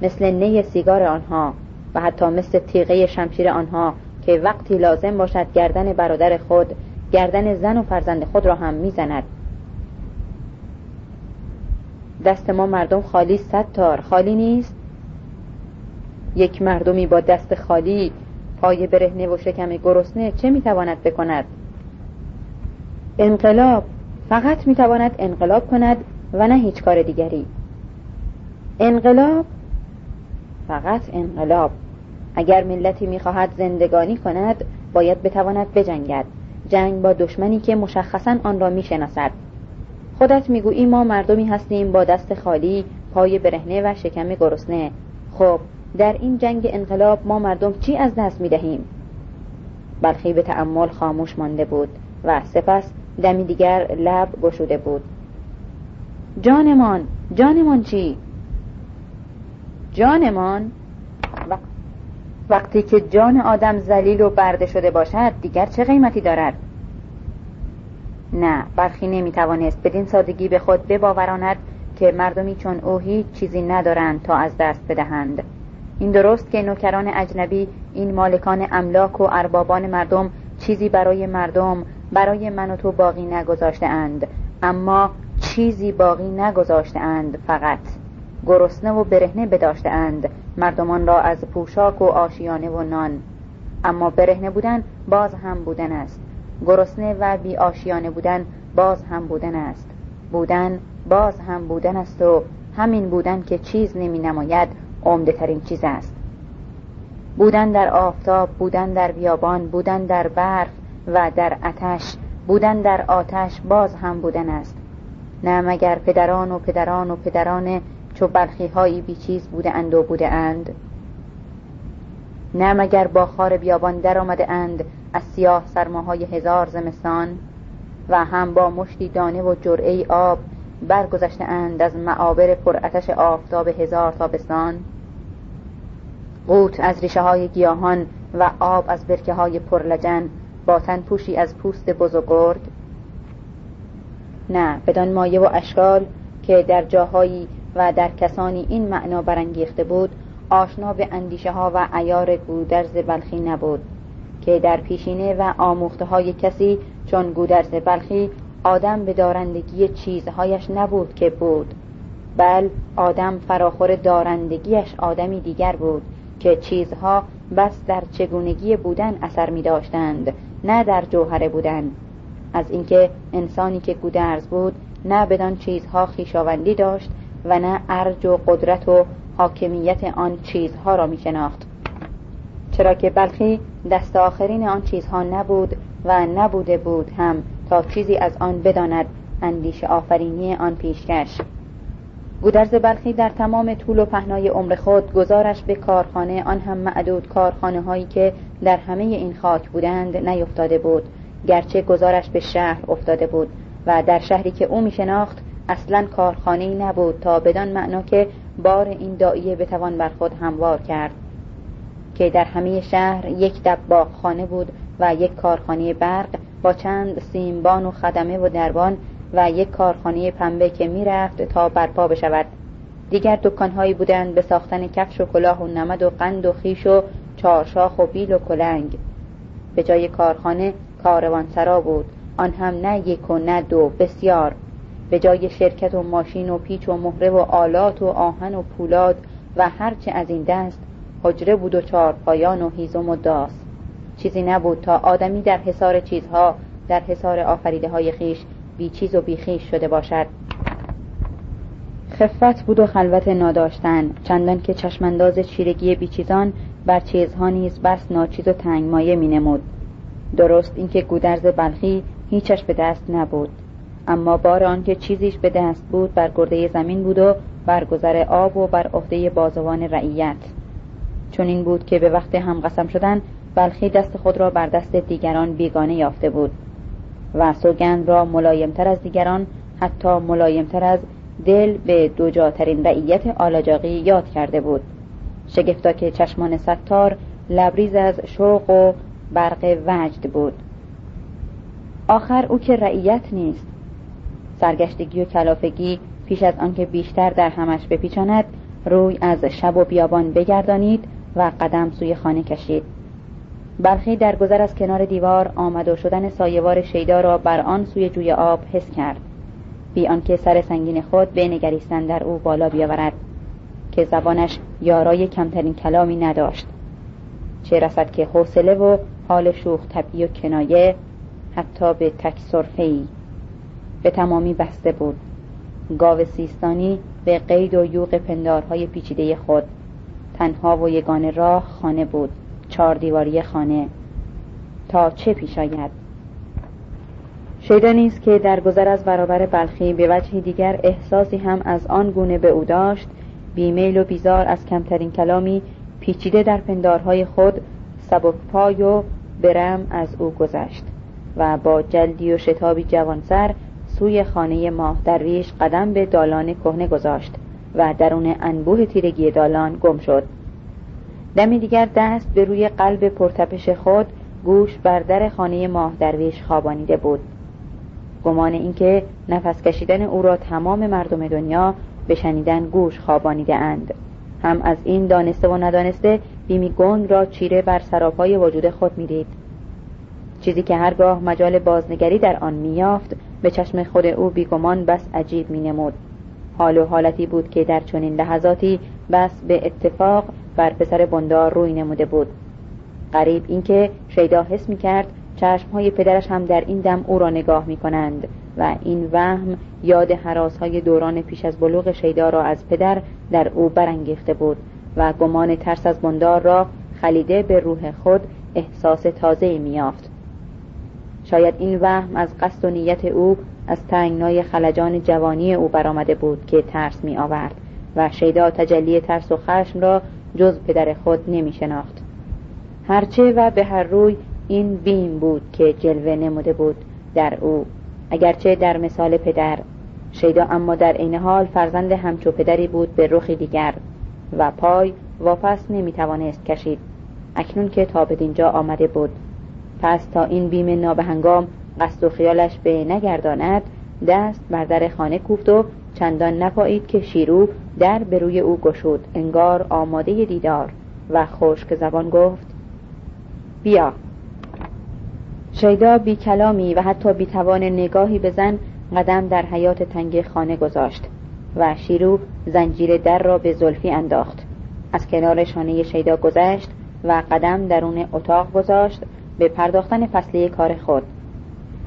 مثل نی سیگار آنها و حتی مثل تیغه شمشیر آنها که وقتی لازم باشد گردن برادر خود گردن زن و فرزند خود را هم می‌زند. دست ما مردم خالی صد تار. خالی نیست؟ یک مردمی با دست خالی پای برهنه و شکم گرسنه چه می‌تواند بکند؟ انقلاب. فقط می‌تواند انقلاب کند و نه هیچ کار دیگری. انقلاب فقط انقلاب. اگر ملتی می‌خواهد زندگانی کند باید بتواند بجنگد. جنگ با دشمنی که مشخصا آن را می‌شناسد. خودت می‌گویی ما مردمی هستیم با دست خالی پای برهنه و شکم گرسنه. خب در این جنگ انقلاب ما مردم چی از دست می‌دهیم؟ بلخی به تعمل خاموش مانده بود و سپس دمی دیگر لب گشوده بود. جانمان جانمان چی؟ جانمان؟ وقتی که جان آدم زلیل و برده شده باشد دیگر چه قیمتی دارد؟ نه برخی نمی‌توانست بدین سادگی به خود بباوراند که مردمی چون او هیچ چیزی ندارند تا از دست بدهند. این درست که نوکران اجنبی این مالکان املاک و اربابان مردم چیزی برای مردم برای من و تو باقی نگذاشته اند. اما چیزی باقی نگذاشته اند فقط. گرسنه و برهنه بداشته اند مردمان را از پوشاک و آشیانه و نان. اما برهنه بودن باز هم بودن است. گرسنه و بی آشیانه بودن باز هم بودن است. بودن باز هم بودن است و همین بودن که چیز نمی نماید عمده ترین چیز است. بودن در آفتاب بودن در بیابان بودن در برف و در آتش بودن در آتش باز هم بودن است. نه مگر پدران و پدران و پدران چو بلخی هایی بیچیز بوده اند و بوده اند. نه مگر با خار بیابان در آمده اند از سیاه سرماهای هزار زمستان و هم با مشتی دانه و جرعه آب برگذشته اند از معابر پراتش آفتاب هزار تابستان. قوت از ریشه های گیاهان و آب از برکه های پرلجن با تن پوشی از پوست بزرگرد نه بدان مایه و اشکال که در جاهایی و در کسانی این معنا برانگیخته بود آشنا به اندیشه ها و ایار گودرز بلخی نبود که در پیشینه و آموخته های کسی چون گودرز بلخی آدم به دارندگی چیزهایش نبود که بود بل آدم فراخور دارندگیش آدمی دیگر بود که چیزها بس در چگونگی بودن اثر می داشتند نه در جوهره بودن. از اینکه انسانی که گودرز بود نه بدان چیزها خیشاوندی داشت و نه ارج و قدرت و حاکمیت آن چیزها را می شناخت. چرا که بلخی دست آخرین آن چیزها نبود و نبوده بود هم تا چیزی از آن بداند اندیش آفرینی آن پیشکش. گودرز بلخی در تمام طول و پهنای عمر خود گزارش به کارخانه آن هم معدود کارخانه هایی که در همه این خاک بودند نیفتاده بود. گرچه گزارش به شهر افتاده بود و در شهری که او می شناخت اصلا کارخانه نبود تا بدان معنا که بار این دائیه بتوان بر خود هموار کرد که در همه شهر یک دباغ خانه بود و یک کارخانه برق با چند سیمبان و خدمه و دربان و یک کارخانه پنبه که می‌رفت تا برپا بشود. دیگر دکانهایی بودند به ساختن کفش و کلاه و نمد و قند و خیش و چارشاخ و بیل و کلنگ. به جای کارخانه کاروانسرا بود. آن هم نه یک و نه دو بسیار. به جای شرکت و ماشین و پیچ و مهره و آلات و آهن و پولاد و هرچه از این دست حجره بود و چهار پایان و هیزم و داس. چیزی نبود تا آدمی در حصار چیزها در حصار آفریده های خیش بی چیز و بی خیش شده باشد. خفت بود و خلوت ناداشتن. چندان که چشمانداز چیرگی بیچیزان بر چیزها نیز بس ناچیز و تنگ مایه می نمود درست اینکه گودرز بلخی هیچش به دست نبود. اما بار آنکه چیزیش به دست بود بر گرده زمین بود و بر گذر آب و بر عهده بازوان رعیت. چون این بود که به وقت هم قسم شدن بلخی دست خود را بر دست دیگران بیگانه یافته بود و سوگند را ملایمتر از دیگران حتی ملایمتر از دل به دوجاترین رعیت آلاجاقی یاد کرده بود. شگفتا که چشمان ستار لبریز از شوق و برق وجد بود. آخر او که رعیت نیست سرگشتگی و کلافگی پیش از آنکه بیشتر در همش بپیچاند روی از شب و بیابان بگردانید و قدم سوی خانه کشید. بلخی در گذر از کنار دیوار آمد و شدن سایوار شیدا را بر آن سوی جوی آب حس کرد. بی آنکه سر سنگین خود بنگریستن در او بالا بیاورد که زبانش یارای کمترین کلامی نداشت. چه رسد که حوصله و حال شوخ طبعی و کنایه حتی به تک ای به تمامی بسته بود. گاو سیستانی به قید و یوق پندارهای پیچیده خود تنها و یگان راه خانه بود چهار دیواری خانه. تا چه پیش آید؟ شیدا نیست که در گذر از برابر بلخی به وجه دیگر احساسی هم از آن گونه به او داشت بیمیل و بیزار از کمترین کلامی پیچیده در پندارهای خود سبک پای و برم از او گذشت و با جلدی و شتابی جوانسر سوی خانه ماه درویش قدم به دالان کهنه گذاشت و درون انبوه تیرگی دالان گم شد. دمی دیگر دست به روی قلب پرتپش خود گوش بر در خانه ماه درویش خوابانیده بود. گمان اینکه نفس کشیدن او را تمام مردم دنیا به شنیدن گوش خوابانیده اند. هم از این دانسته و ندانسته بیمی گنگ را چیره بر سراپای وجود خود می‌دید. چیزی که هرگاه مجال بازنگری در آن میافت به چشم خود او بیگمان بس عجیب مینمود. حال و حالتی بود که در چنین لحظاتی بس به اتفاق بر پسر بندار روی نموده بود. قریب اینکه شیدا حس می کرد چشم های پدرش هم در این دم او را نگاه می کنند و این وهم یاد حراس های دوران پیش از بلوغ شیدا را از پدر در او برانگیخته بود و گمان ترس از بندار را خلیده به روح خود احساس تازه میافت شاید این وهم از قصد و نیت او از تنگنای خلجان جوانی او برآمده بود که ترس می آورد و شیدا تجلی ترس و خشم را جز پدر خود نمی شناخت. هرچه و به هر روی این بیم بود که جلوه نموده بود در او. اگرچه در مثال پدر شیدا اما در عین حال فرزند همچو پدری بود به رخی دیگر و پای واپس نمی توانست کشید. اکنون که تا به دینجا آمده بود پس تا این بیم نابهنگام قصد و خیالش به نگرداند. دست بر در خانه کوفت و چندان نپایید که شیرو در به روی او گشود. انگار آماده دیدار. و خشک زبان گفت بیا. شیدا بی کلامی و حتی بی توان نگاهی بزن قدم در حیات تنگ خانه گذاشت و شیرو زنجیر در را به زلفی انداخت. از کنار شانه شیدا گذشت و قدم درون اتاق گذاشت به پرداختن فصلی کار خود.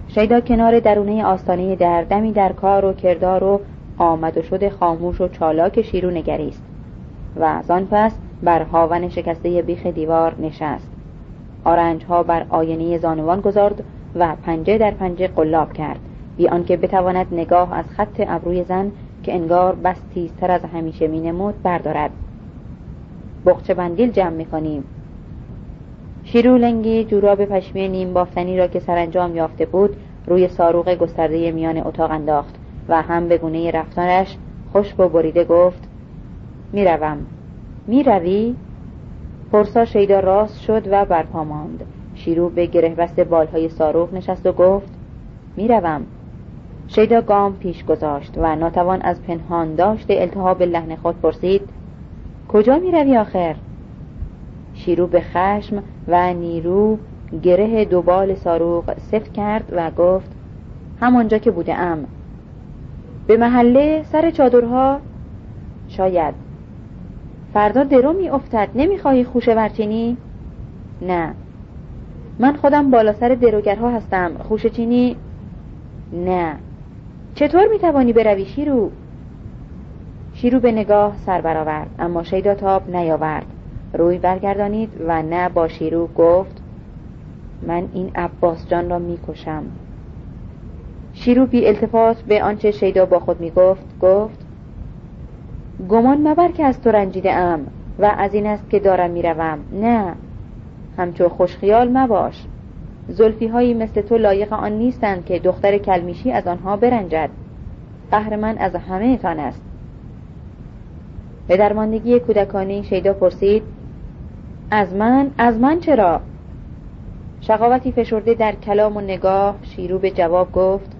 شیدا کنار درونه آستانه در دمی در کار و کردار و آمد و شد خاموش و چالاک شیرو نگریست و از آن پس بر هاون شکسته بیخ دیوار نشست. آرنج ها بر آینه زانوان گذارد و پنجه در پنجه قلاب کرد. بی آنکه بتواند نگاه از خط ابروی زن که انگار بس تیزتر از همیشه مینمود بردارد. بخچه بندیل جمع می‌کنیم. شیرو لنگی جوراب پشمی نیم بافتنی را که سرانجام یافته بود روی ساروق گسترده میان اتاق انداخت و هم به گونه رفتارش خشک و بریده گفت می‌روم. می‌روی؟ پرسا شیدا راست شد و برپا ماند. شیرو به گره بست بالهای ساروخ نشست و گفت می‌روم. شیدا گام پیش گذاشت و ناتوان از پنهان داشته التهاب لحن خود پرسید کجا می‌روی آخر؟ شیرو به خشم و نیرو گره دوبال ساروق سفت کرد و گفت همانجا که بوده ام به محله سر چادرها شاید فردا درو می افتد نمی‌خواهی خوشه ورچینی؟ نه من خودم بالا سر دروگرها هستم خوشه چینی؟ نه چطور می‌توانی بروی شیرو؟ شیرو به نگاه سر برآورد اما شیدا تاب نیاورد روی برگردانید و نه با شیرو گفت من این عباس جان را می‌کشم. شیرو بی التفات به آنچه شیدا با خود می‌گفت گفت گمان مبر که از تو رنجیده ام و از این است که دارم می‌روم. نه همچو خوشخیال مباش. زلفی هایی مثل تو لایق آن نیستند که دختر کلمیشی از آنها برنجد. قهر من از همه تان است. به درماندگی کودکانی شیدا پرسید از من از من چرا؟ شقاوتی فشرده در کلام و نگاه شیرو به جواب گفت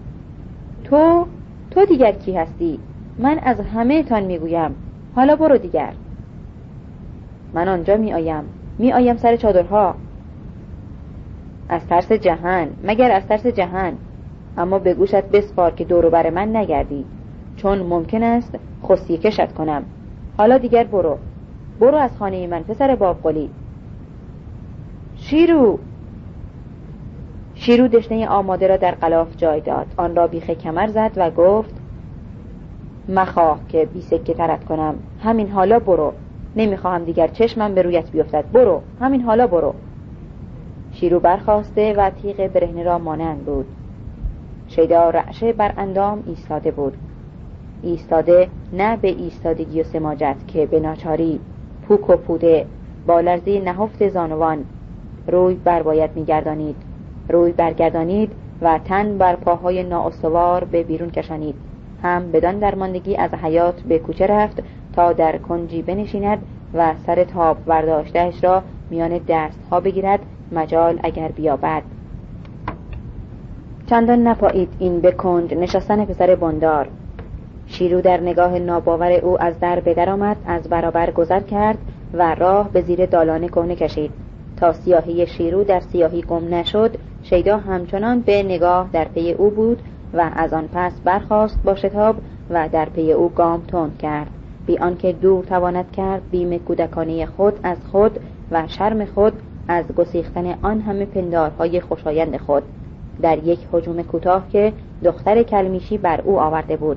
تو تو دیگر کی هستی؟ من از همه تان می‌گویم. حالا برو دیگر. من آنجا می آیم می آیم سر چادرها. از ترس جهان مگر از ترس جهان؟ اما به گوشت بسپار که دورو بر من نگردی. چون ممکن است خستی کشت کنم. حالا دیگر برو. برو از خانه من پسر باب قلی شیرو. شیرو دشنه آماده را در قلاف جای داد. آن را بیخ کمر زد و گفت مخواه که بی سکه ترت کنم. همین حالا برو. نمی‌خواهم دیگر چشمم به رویت بیفتد. برو. همین حالا برو. شیرو برخواسته و تیغ برهنه را مانند بود. شیدا رعشه بر اندام ایستاده بود. ایستاده نه به ایستادگی و سماجت که به ناچاری پوک و پوده. با لرزی نهفت زانوان. روی بر باید میگردانید. روی برگردانید و تن بر پاهای نااستوار به بیرون کشانید. هم بدان درماندگی از حیات به کوچه رفت تا در کنجی بنشیند و سر تاب برداشتهش را میان دست ها بگیرد مجال اگر بیابد. چندان نپایید این به کنج نشستن پسر بندار. شیرو در نگاه ناباور او از در به آمد از برابر گذر کرد و راه به زیر دالان کهنه کشید. تا سیاهی شیرو در سیاهی گم نشد شیدا همچنان به نگاه در پی او بود و از آن پس برخاست با شتاب و در پی او گام تند کرد. بی آنکه دور تواند کرد بیم کودکانه خود از خود و شرم خود از گسیختن آن همه پندارهای خوشایند خود. در یک حجوم کوتاه که دختر کلمیشی بر او آورده بود.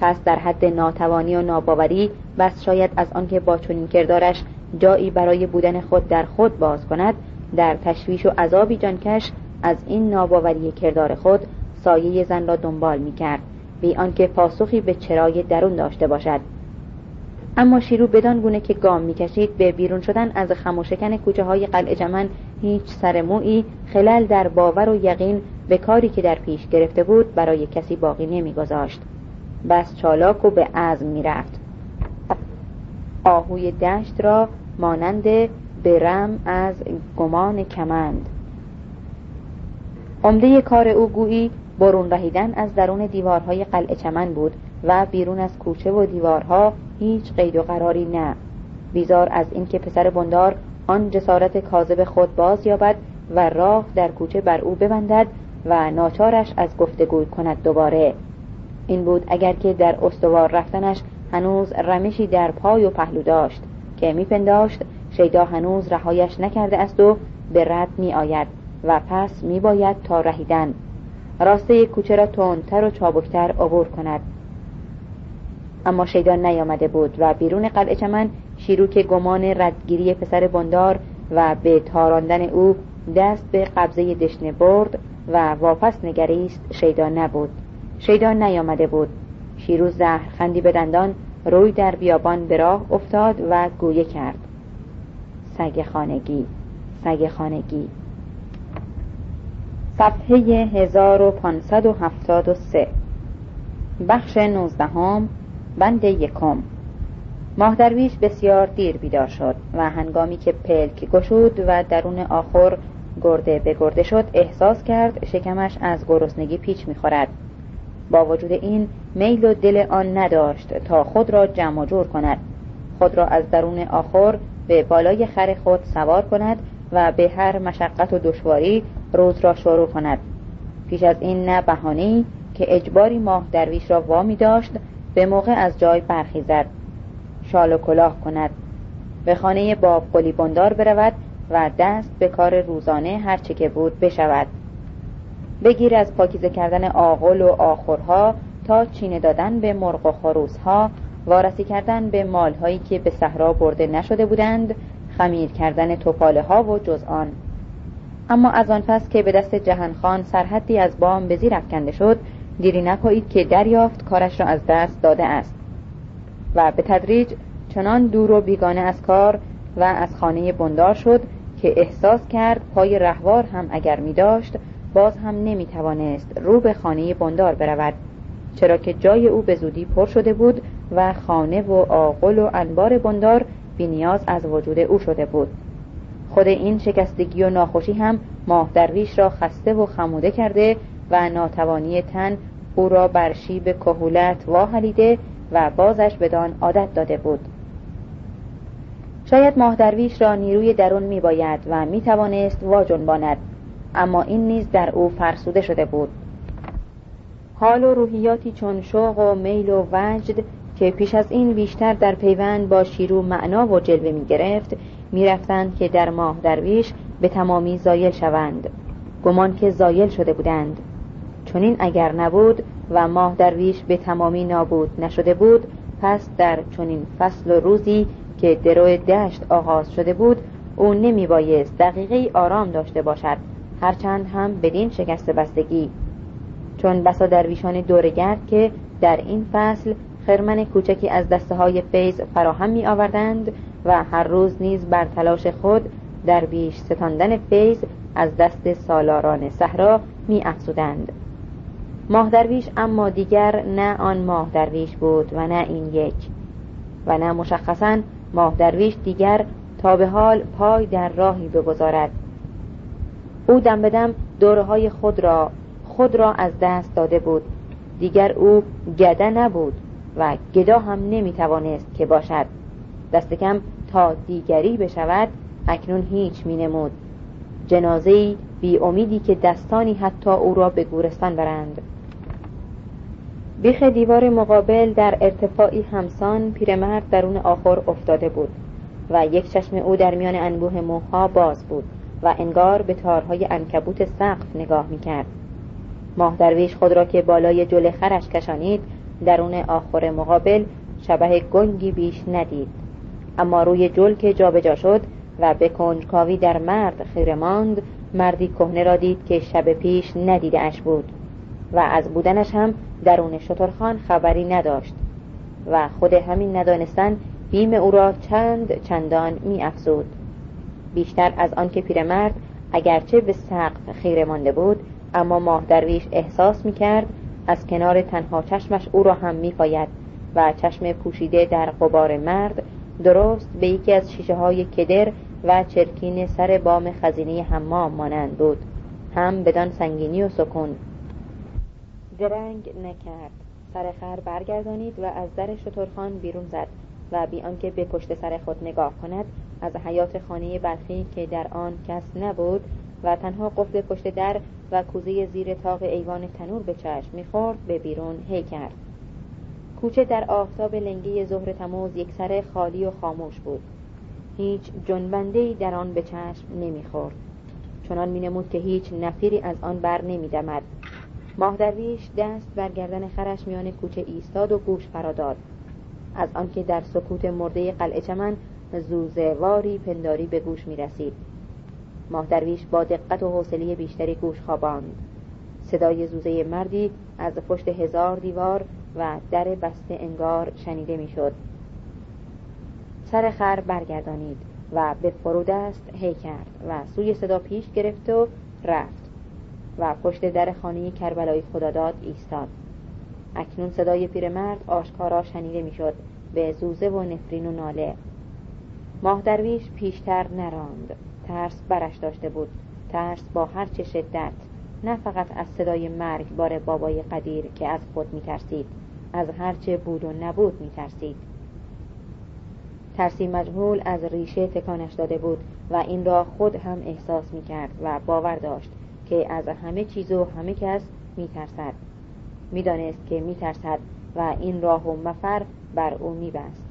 پس در حد ناتوانی و ناباوری بس شاید از آنکه با چنین کردارش جایی برای بودن خود در خود باز کند در تشویش و عذابی جانکش از این ناباوری کردار خود سایه زن را دنبال می کرد بی آنکه پاسخی به چرای درون داشته باشد. اما شیرو بدان گونه که گام می‌کشید به بیرون شدن از خموشکن کوچه های قلعه جمن هیچ سرمویی خلل در باور و یقین به کاری که در پیش گرفته بود برای کسی باقی نمیگذاشت. بس چالاک و به عزم می‌رفت. آهوی دشت را مانند برم از گمان کمند. عمده کار او گویی برون رهیدن از درون دیوارهای قلعه چمن بود و بیرون از کوچه و دیوارها هیچ قید و قراری نه. بیزار از اینکه پسر بندار آن جسارت کاذب خود باز یابد و راه در کوچه بر او ببندد و ناچارش از گفتگوی کند دوباره. این بود اگر که در استوار رفتنش هنوز رمشی در پای و پهلو داشت که میپنداشت شیدا هنوز رهایش نکرده است و به رد می آید و پس می باید تا رهیدن. راسته کوچه را تندتر و چابکتر عبور کند. اما شیدا نیامده بود و بیرون قلعه چمن شیروک گمان ردگیری پسر بندار و به تاراندن او دست به قبضه دشنه برد و واپس نگریست شیدا نبود. شیدا نیامده بود. شیروز خندی به دندان روی در بیابان به راه افتاد و گویه کرد. سگ خانگی سگ خانگی. صفحه 1573 بخش نوزدهم بند یکم. ماه درویش بسیار دیر بیدار شد و هنگامی که پلک گشود و درون آخر گرده به گرده شد احساس کرد شکمش از گرسنگی پیچ می‌خورد. با وجود این میل و دل آن نداشت تا خود را جمع جور کند. خود را از درون آخر به بالای خر خود سوار کند و به هر مشقت و دشواری روز را شروع کند. پیش از این نه بهانهای که اجباری ماه درویش را وامی داشت به موقع از جای برخیزد. شال و کلاه کند. به خانه باب قلی بندار برود و دست به کار روزانه هرچه که بود بشود. بگیر از پاکیزه کردن آغل و آخرها تا چینه دادن به مرغ و خروسها وارسی کردن به مالهایی که به صحرا برده نشده بودند خمیر کردن توپاله ها و جز آن. اما از آن پس که به دست جهانخان سرحدی از بام به زیر افکنده شد دیری نپایید که دریافت کارش را از دست داده است. و به تدریج چنان دور و بیگانه از کار و از خانه بندار شد که احساس کرد پای رهوار هم اگر می داشت باز هم نمی توانست رو به خانه بندار برود چرا که جای او به زودی پر شده بود و خانه و آقل و انبار بندار بینیاز از وجود او شده بود. خود این شکستگی و ناخوشی هم ماه درویش را خسته و خموده کرده و ناتوانی تن او را بر شیب کهولت واهلیده و بازش بدان عادت داده بود. شاید ماه درویش را نیروی درون می باید و می توانست واجنباند. اما این نیز در او فرسوده شده بود. حال و روحیاتی چون شوق و میل و وجد که پیش از این بیشتر در پیوند با شیرو معنا و جلوه می گرفت می رفتند که در ماه درویش به تمامی زایل شوند. گمان که زایل شده بودند. چنین اگر نبود و ماه درویش به تمامی نابود نشده بود پس در چنین فصل و روزی که درو دشت آغاز شده بود او نمی بایست دقیقه آرام داشته باشد. هرچند هم بدین شکست بستگی چون بسا درویشان دورگرد که در این فصل خرمن کوچکی از دسته های فیض فراهم می آوردند و هر روز نیز بر تلاش خود در بیش ستاندن فیض از دست سالاران صحرا می افزودند ماه درویش اما دیگر نه آن ماه درویش بود و نه این یک. و نه مشخصا ماه درویش دیگر تا به حال پای در راهی بگذارد. او دم به دم دوره خود را خود را از دست داده بود. دیگر او گده نبود و گدا هم نمی توانست که باشد. دست کم تا دیگری بشود اکنون هیچ می نمود جنازه بی امیدی که دستانی حتی او را به گورستان برند. بیخ دیوار مقابل در ارتفاعی همسان پیرمرد درون آخر افتاده بود و یک چشم او در میان انبوه موها باز بود. و انگار به تارهای انکبوت سقف نگاه می‌کرد. ماه درویش خود را که بالای جل خرش کشانید درون آخر مقابل شبه گنگی بیش ندید. اما روی جل که جابجا شد و به کنجکاوی در مرد خیره ماند مردی کهنه را دید که شب پیش ندیده اش بود و از بودنش هم درون شترخان خبری نداشت و خود همین ندانستن بیم او را چند چندان می افزود بیشتر از آنکه پیرمرد اگرچه به سقف خیره مانده بود اما ماه درویش احساس می کرد از کنار تنها چشمش او را هم می پاید و چشم پوشیده در قبار مرد درست به یکی از شیشه های کدر و چرکین سر بام خزینه حمام مانند بود. هم بدان سنگینی و سکون. درنگ نکرد. سر خر برگردانید و از در شترخان بیرون زد و بی آنکه به پشت سر خود نگاه کند از حیات خانه بلخی که در آن کس نبود و تنها قفل پشت در و کوزه زیر تاق ایوان تنور به چشم می‌خورد به بیرون هی کرد. کوچه در آفتاب لنگی ظهر تموز یک سر خالی و خاموش بود. هیچ جنبنده در آن به چشم نمی‌خورد. چنان مینمود که هیچ نفیری از آن بر نمیدمد. ماه درویش دست بر گردن خرش میان کوچه ایستاد و گوش فراداد از آنکه در سکوت مرده قلعه چمن زوزه واری پنداری به گوش می رسید ماه درویش با دقت و حوصله بیشتری گوش خواباند. صدای زوزه مردی از پشت هزار دیوار و در بسته انگار شنیده می‌شد. سر خر برگردانید و به فرودست هی کرد و سوی صدا پیش گرفت و رفت و پشت در خانه کربلای خداداد ایستاد. اکنون صدای پیرمرد آشکارا شنیده می‌شد. به زوزه و نفرین و ناله. ماه درویش پیشتر نراند. ترس برش داشته بود. ترس با هر چه شدت. نه فقط از صدای مرگ بار بابای قدیر که از خود میترسید. از هرچه بود و نبود میترسید. ترسی مجهول از ریشه تکانش داده بود و این را خود هم احساس می‌کرد و باور داشت که از همه چیز و همه کس میترسد. می‌دانست که میترسد و این راه و مفر بر او میبست.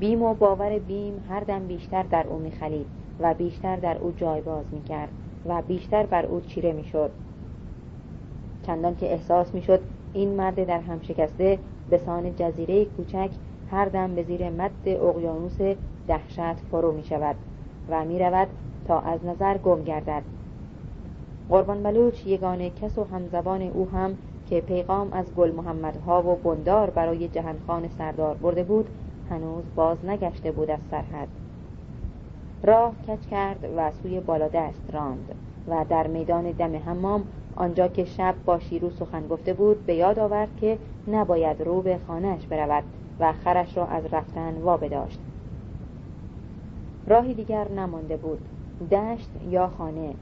بیم و باور بیم هر دم بیشتر در او میخلید و بیشتر در او جای باز می‌کرد و بیشتر بر او چیره می‌شد. چندان که احساس می‌شد این مرد در هم شکسته به سان جزیره کوچک هر دم به زیر مد اقیانوس دهشت فرو می شود و می رود تا از نظر گم گردد. قربان بلوچ یگانه کس و همزبان او هم که پیغام از گل محمدها و بندار برای جهنخان سردار برده بود هنوز باز نگشته بود از سرحد. راه کچ کرد و سوی بالادست راند و در میدان دم حمام آنجا که شب با شیرو سخن گفته بود به یاد آورد که نباید رو به خانهش برود و خرش را از رفتن وابه داشت راهی دیگر نمانده بود دشت یا خانه.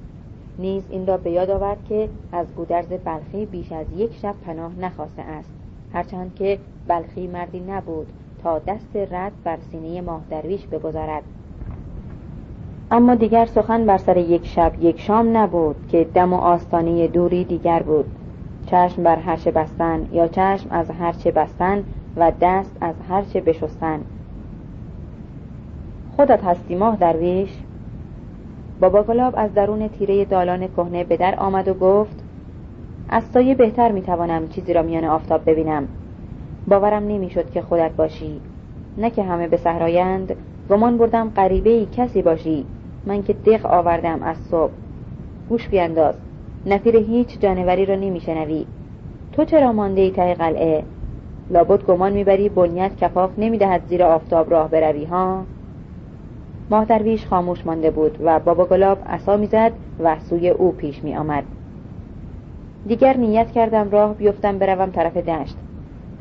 نیز این را به یاد آورد که از گودرز بلخی بیش از یک شب پناه نخواسته است. هرچند که بلخی مردی نبود تا دست رد بر سینه ماه درویش بگذارد. اما دیگر سخن بر سر یک شب یک شام نبود که دم و آستانه دوری دیگر بود. چشم بر هرچه بستن یا چشم از هرچه بستن و دست از هرچه بشستن. خودت هستی ماه درویش؟ بابا گلاب از درون تیره دالان کهنه به در آمد و گفت از سایه بهتر می‌توانم چیزی را میان آفتاب ببینم. باورم نمی‌شد که خودت باشی. نه که همه به صحرایند گمان بردم غریبه ای کسی باشی. من که دق آوردم از صبح. گوش بیانداز نفیر هیچ جانوری را نمیشنوی. تو چرا مانده ای ته قلعه؟ لابد گمان می‌بری بنیت کفاف نمی‌دهد زیر آفتاب راه بروی ها؟ ماه درویش خاموش مانده بود و بابا گلاب عصا می‌زد و سوی او پیش می آمد دیگر نیت کردم راه بیفتم بروم طرف دشت.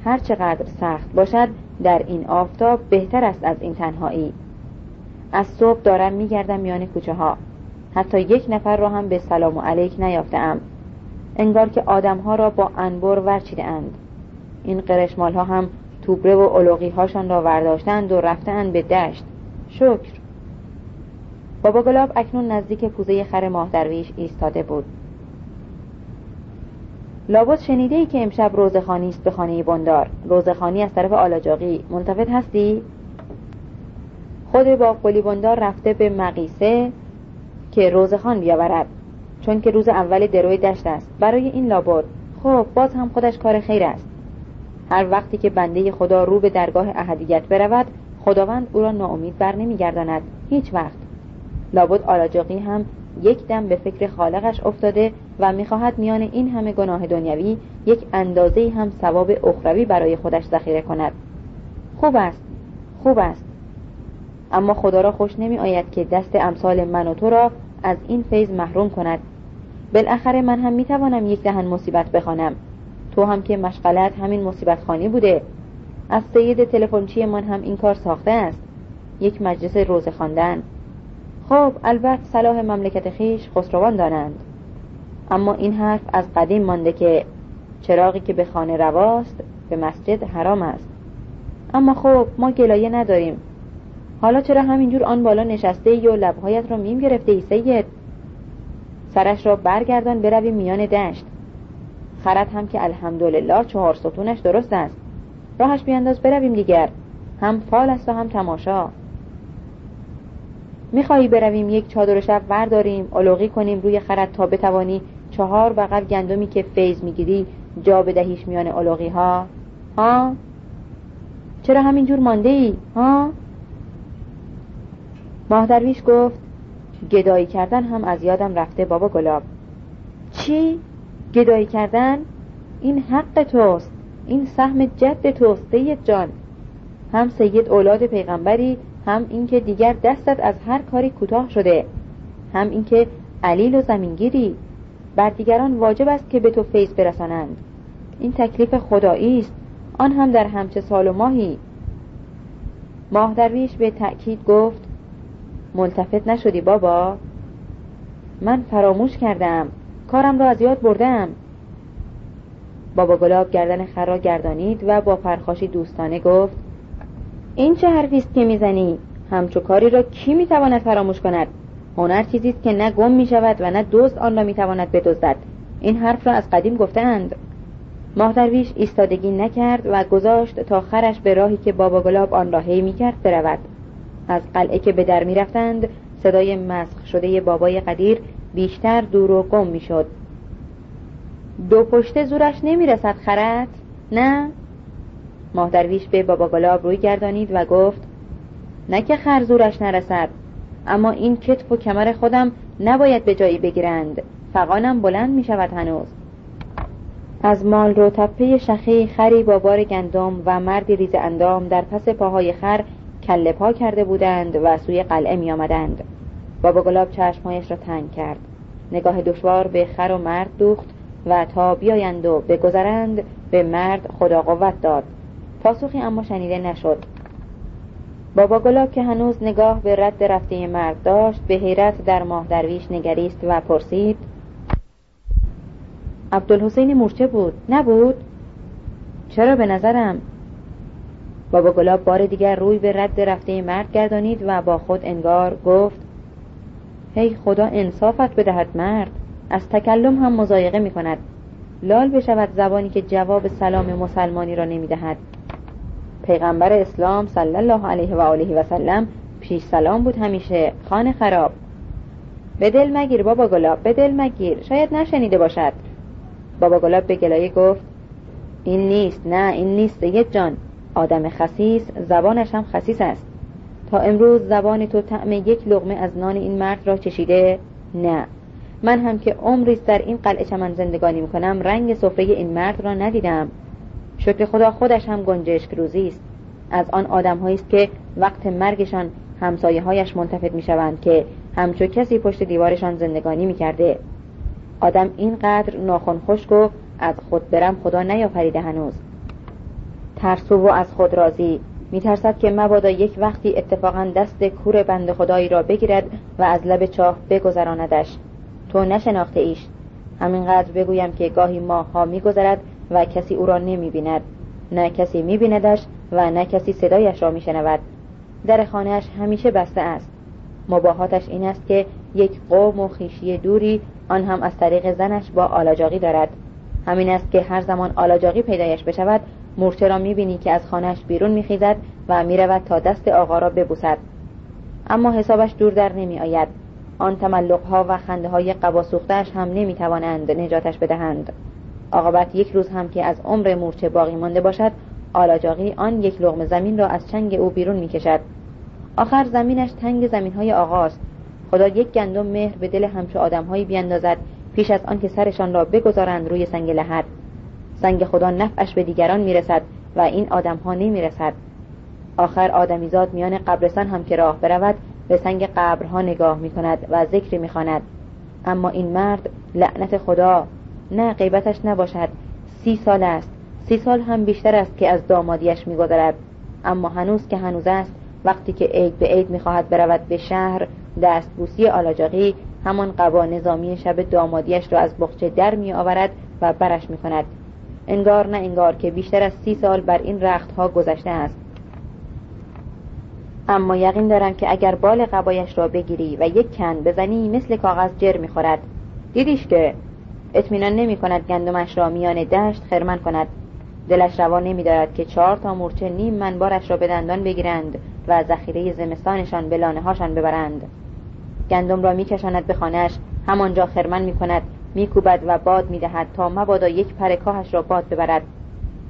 هر چقدر سخت باشد در این آفتاب بهتر است از این تنهایی. از صبح دارم میگردم میان کوچه ها حتی یک نفر را هم به سلام و علیک نیافتم انگار که آدمها را با انبر ورچیده اند این قرشمال ها هم توبره و علوقی هاشان را ورداشتند و رفتند به دشت. شکر. بابا گلاب اکنون نزدیک پوزه خر ماه درویش ایستاده بود. لابد شنیده ای که امشب روزخانی است به خانه بندار. روزخانی از طرف آلاجاقی. منتفت هستی؟ خود با قلی بندار رفته به مقیسه که روزخان بیاورد. چون که روز اول دروی دشت است. برای این لابد. خب باز هم خودش کار خیر است. هر وقتی که بنده خدا رو به درگاه اهدیت برود خداوند او را ناامید بر نمیگرداند. هیچ وقت. لابد آلاجاقی هم یک دم به فکر خالقش افتاده و می‌خواهد میان این همه گناه دنیوی یک اندازه هم ثواب اخروی برای خودش ذخیره کند. خوب است خوب است. اما خدا را خوش نمی آید که دست امثال من و تو را از این فیض محروم کند. بالاخره من هم می‌توانم یک دهن مصیبت بخوانم. تو هم که مشغلت همین مصیبت خانی بوده. از سید تلفنچی من هم این کار ساخته است. یک مجلس روزه خواندن. خب البته صلاح مملکت خیش خسروان دانند. اما این حرف از قدیم مانده که چراغی که به خانه رواست به مسجد حرام است. اما خب ما گلایه نداریم. حالا چرا همینجور آن بالا نشسته ای و لبهایت را میم گرفته ای سید؟ سرش را برگردان بروی میان دشت. خرد هم که الحمدلله چهار ستونش درست است. راهش بیانداز برویم دیگر. هم فال است و هم تماشا. می‌خواهی برویم یک چادر شب ورداریم علوقی کنیم روی خرد تا بتوانی چهار بغل گندمی که فیض می‌گیری جا بدهیش میان علوقی ها؟ ها چرا همینجور مانده ای ها ماهدرویش گفت گدایی کردن هم از یادم رفته بابا گلاب. چی؟ گدایی کردن؟ این حق توست این سهم جد توست سید جان. هم سید اولاد پیغمبری هم اینکه دیگر دستت از هر کاری کوتاه شده هم اینکه علیل و زمینگیری بر دیگران واجب است که به تو فیض برسانند. این تکلیف خدایی است. آن هم در همچه سال و ماهی. ماه درویش به تأکید گفت ملتفت نشدی بابا. من فراموش کردم. کارم را از یاد بردم. بابا گلاب گردن خر را گردانید و با پرخاشی دوستانه گفت این چه حرفی است که می‌زنی. همچو کاری را کی می‌تواند فراموش کند؟ هنر چیزی است که نه گم می شود و نه دزد آن را می‌تواند بدزدد. این حرف را از قدیم گفتهاند. ماه درویش ایستادگی نکرد و گذاشت تا خرش به راهی که بابا گلاب آن را هی می‌کرد برود. از قلعه که به در می‌رفتند صدای مسخ شده بابای قدیر بیشتر دور و گم می‌شد. دو پشته زورش نمی‌رسد خرد؟ نه؟ ماه درویش به بابا گلاب روی گردانید و گفت نه که خر زورش نرسد اما این کتف و کمر خودم نباید به جایی بگیرند فقانم بلند می شود هنوز. از مال رو تپه شخی خری با بار گندم و مردی ریز اندام در پس پاهای خر کله پا کرده بودند و سوی قلعه می آمدند بابا گلاب چشمهایش را تنگ کرد. نگاه دشوار به خر و مرد دوخت و تا بیایند و بگذرند به مرد خدا قوت داد. پاسخی اما شنیده نشد. بابا گلاب که هنوز نگاه به رد رفته مرد داشت به حیرت در ماه درویش نگریست و پرسید عبدالحسین مورچه بود؟ نبود. چرا به نظرم؟ بابا گلاب بار دیگر روی به رد رفته مرد گردانید و با خود انگار گفت هی خدا انصافت بدهد مرد. از تکلم هم مزایقه می کند لال بشود زبانی که جواب سلام مسلمانی را نمی دهد پیغمبر اسلام صلی الله علیه و آله و سلم پیش سلام بود همیشه. خانه خراب. به دل مگیر بابا گلاب به دل مگیر. شاید نشنیده باشد. بابا گلاب به گلایه گفت این نیست نه این نیست سید جان. آدم خسیس زبانش هم خسیس است. تا امروز زبان تو طعم یک لغمه از نان این مرد را چشیده؟ نه. من هم که عمری در این قلعه چمن زندگانی می‌کنم رنگ سفره این مرد را ندیدم. شکر خدا خودش هم گنجشک روزی است. از آن آدم است که وقت مرگشان همسایه هایش منتفد می شوند که همچو کسی پشت دیوارشان زندگانی می کرده آدم اینقدر ناخون خشک و از خود برم خدا نیافریده هنوز. ترسو و از خود راضی. میترسد که مبادا یک وقتی اتفاقا دست کور بند خدایی را بگیرد و از لب چاه بگذراندش. تو نشناخته ایش همینقدر بگویم که گاهی ماه ها میگذرد و کسی او را نمی‌بیند. نه کسی میبیندش و نه کسی صدایش را میشنود. در خانهاش همیشه بسته است. مباهاتش این است که یک قوم و خیشی دوری آن هم از طریق زنش با آلاجاقی دارد. همین است که هر زمان آلاجاقی پیدایش بشود مورچه را می‌بینی که از خانهش بیرون میخیزد و می‌رود تا دست آقا را ببوسد. اما حسابش دور در نمی آید آن تملق ها و خنده های هم نمی توانند نجاتش بدهند. عاقبت یک روز هم که از عمر مورچه باقی مانده باشد آلاجاقی آن یک لغم زمین را از چنگ او بیرون می کشد آخر زمینش تنگ زمین های خدا یک گندم مهر به دل همچو آدمهایی بیندازد پیش از آنکه سرشان را بگذارند روی سنگ لحد. سنگ خدا نفعش به دیگران می‌رسد و این آدم ها نمی‌رسد. آخر آدمیزاد میان قبرستان هم که راه برود به سنگ قبرها نگاه می کند و ذکری می اما این مرد لعنت خدا. نه غیبتش نباشد. سی سال است. سی سال هم بیشتر است که از دامادیش میگذرد. اما هنوز که هنوز است وقتی که عید به عید می‌خواهد برود به شهر دستبوسی آلاجاقی همان قبا نظامی شب دامادیش را از بخچه در می آورد و برش می کند انگار نه انگار که بیشتر از سی سال بر این رختها گذشته است. اما یقین دارم که اگر بال قبایش را بگیری و یک کن بزنی مثل کاغذ جر می‌خورد. دیدیش که اطمینان نمی کند گندمش را میان دشت خرمن کند. دلش روا نمی دارد که چهار تا مورچه نیم منبارش را به دندان بگیرند و ذخیره زمستانشان به لانه هاشان ببرند. گندم را میکشاند به خانهاش همانجا خرمن می‌کند میکوبد و باد می‌دهد تا مبادا یک پر کاهش را باد ببرد.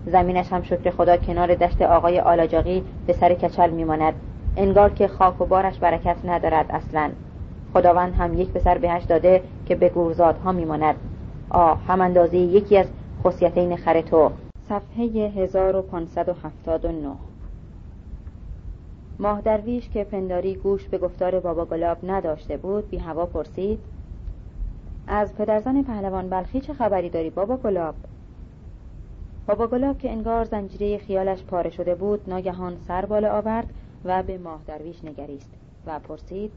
زمینش هم شکر خدا کنار دشت آقای آلاجاقی به سر کچل میماند. انگار که خاک و بارش برکت ندارد اصلا. خداوند هم یک پسر بهش داده که به گورزادها میماند. آه هم اندازه یکی از خصیتین خر تو. صفحه 1579 ماه درویش که پنداری گوش به گفتار بابا گلاب نداشته بود بی هوا پرسید از پدرزن پهلوان بلخی چه خبری داری بابا گلاب؟ بابا گلاب که انگار زنجیره خیالش پاره شده بود ناگهان سر بالا آورد و به ماه درویش نگریست و پرسید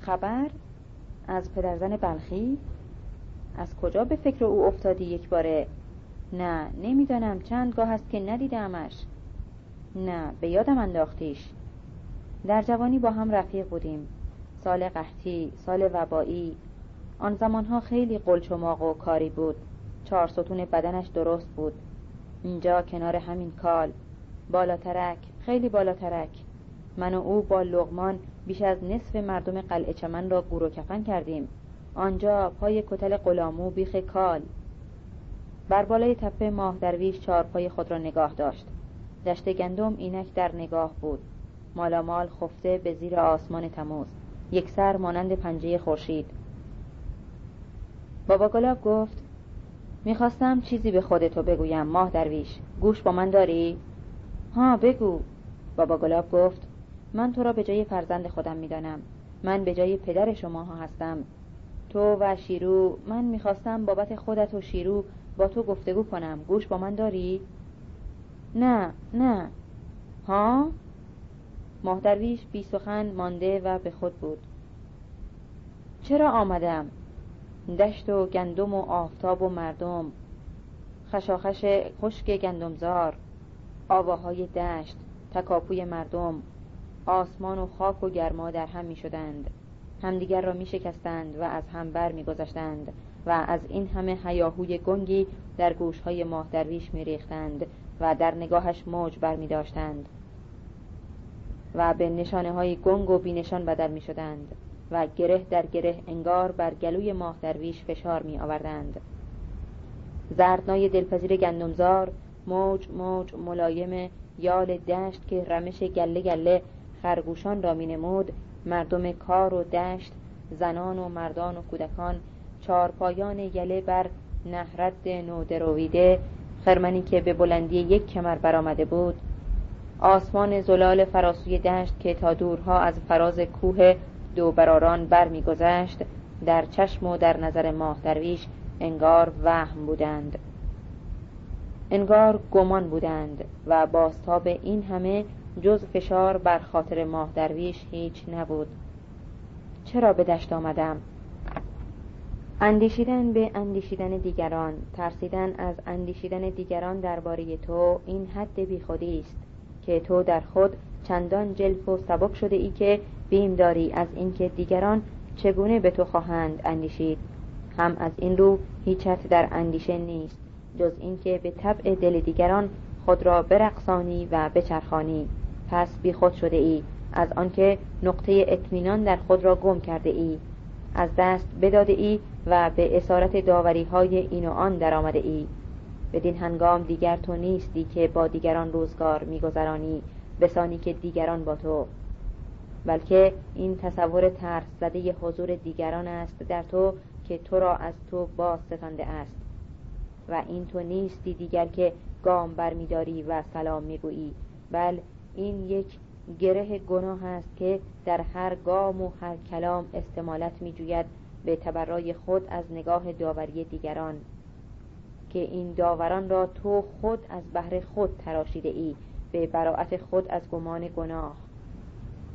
خبر از پدرزن بلخی از کجا به فکر او افتادی یک باره؟ نه نمی‌دانم. چند گاه است که ندیدمش. نه به یادم انداختیش. در جوانی با هم رفیق بودیم. سال قحطی سال وبایی آن زمانها خیلی قلچماق و کاری بود. چهار ستون بدنش درست بود. اینجا کنار همین کال. بالاترک خیلی بالاترک. من و او با لغمان بیش از نصف مردم قلعه چمن را گور و کفن کردیم. آنجا پای کتل غلامو بیخ کال. بر بالای تپه ماه درویش چهار پای خود را نگاه داشت. دشت گندم اینک در نگاه بود. مالامال خفته به زیر آسمان تموز. یک سر مانند پنجه خورشید. بابا گلاب گفت می‌خواستم چیزی به خودتو بگویم ماه درویش. گوش با من داری؟ ها بگو. بابا گلاب گفت من تو را به جای فرزند خودم می‌دانم. من به جای پدر شما ها هستم. تو و شیرو من می‌خواستم بابت خودت و شیرو با تو گفتگو کنم. گوش با من داری؟ نه نه. ها؟ ماه درویش بی سخن مانده و به خود بود. چرا آمدم؟ دشت و گندم و آفتاب و مردم. خشاخش خشک گندمزار. آواهای دشت تکاپوی مردم. آسمان و خاک و گرما در هم می شدند همدیگر را می شکستند و از هم بر می و از این همه هیاهوی گنگی در گوشهای ماه درویش می ریختند و در نگاهش موج بر می داشتند و به نشانه های گنگ و بینشان بدل می شدند و گره در گره انگار بر گلوی ماه درویش فشار می آوردند زردنای دلپذیر گندمزار موج موج ملایم یال دشت که رمش گله گله خرگوشان را می نمود مردم کار و دشت زنان و مردان و کودکان چارپایان یله بر نهرد نودرویده خرمنی که به بلندی یک کمر برآمده بود. آسمان زلال فراسوی دشت که تا دورها از فراز کوه دو براران بر میگذشت در چشم و در نظر ماه درویش انگار وهم بودند. انگار گمان بودند و باستاب این همه جز فشار بر خاطر ماه درویش هیچ نبود. چرا به دشت آمدم؟ اندیشیدن به اندیشیدن دیگران ترسیدن از اندیشیدن دیگران درباره تو این حد بیخودی است که تو در خود چندان جلف و سبک شده ای که بیم داری از اینکه دیگران چگونه به تو خواهند اندیشید. هم از این رو هیچت در اندیشه نیست جز اینکه به طبع دل دیگران خود را برقصانی و بچرخانی. پس بی خود شده ای. از آنکه نقطه اطمینان در خود را گم کرده ای. از دست بداده ای و به اسارت داوری های این و آن در آمده ای. بدین هنگام دیگر تو نیستی که با دیگران روزگار میگذرانی بسانی که دیگران با تو. بلکه این تصور ترس زده حضور دیگران است در تو که تو را از تو باز ستانده است. و این تو نیستی دیگر که گام برمیداری و سلام می‌گویی. بل این یک گره گناه است که در هر گام و هر کلام استمالت میجوید به تبرای خود از نگاه داوری دیگران. که این داوران را تو خود از بهر خود تراشیده ای به براعت خود از گمان گناه.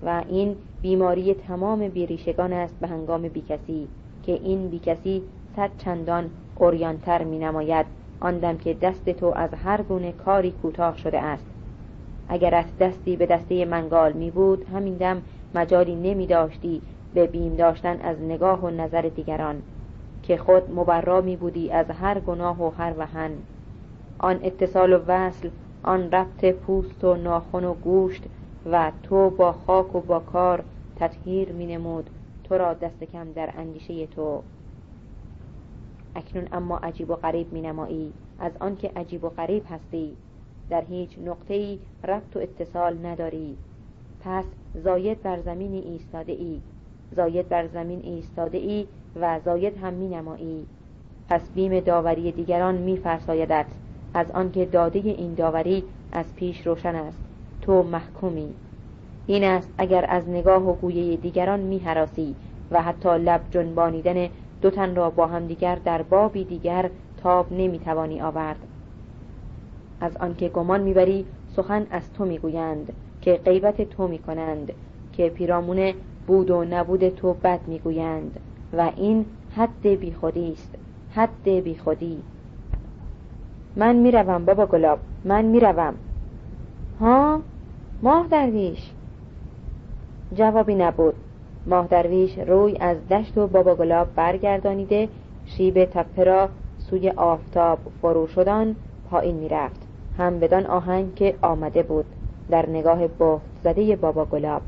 و این بیماری تمام بیریشگان است به هنگام بیکسی که این بیکسی صد چندان اوریانتر می نماید آن که دست تو از هر گونه کاری کوتاه شده است. اگرت دستی به دسته منگال می بود همین دم مجالی نمی داشتی به بیم داشتن از نگاه و نظر دیگران که خود مبرا می بودی از هر گناه و هر وهن. آن اتصال و وصل آن ربط پوست و ناخن و گوشت و تو با خاک و با کار تطهیر می نمود تو را دست کم در اندیشه تو. اکنون اما عجیب و غریب می نمایی از آنکه عجیب و غریب هستی. در هیچ نقطه ای ربط و اتصال نداری. پس زاید بر زمینی ایستاده ای زاید بر زمین ایستاده ای و زاید هم می نمایی پس بیم داوری دیگران می فرسایدت از آنکه داده این داوری از پیش روشن است. تو محکومی. این است اگر از نگاه و گویه دیگران می حراسی و حتی لب جنبانیدن دو تن را با هم دیگر در بابی دیگر تاب نمی توانی آورد. از آنکه گمان می‌بری سخن از تو می‌گویند که غیبت تو می‌کنند که پیرامون بود و نبود تو بد می‌گویند. و این حد بیخودی است حد بیخودی. من می‌روم بابا گلاب من می‌روم. ها؟ ماه درویش. جوابی نبود. ماه درویش روی از دشت و بابا گلاب برگردانیده شیب تپه را سوی آفتاب فرو شدن پایین می‌رفت. هم بدان آهنگ که آمده بود. در نگاه بخت زده بابا گلاب.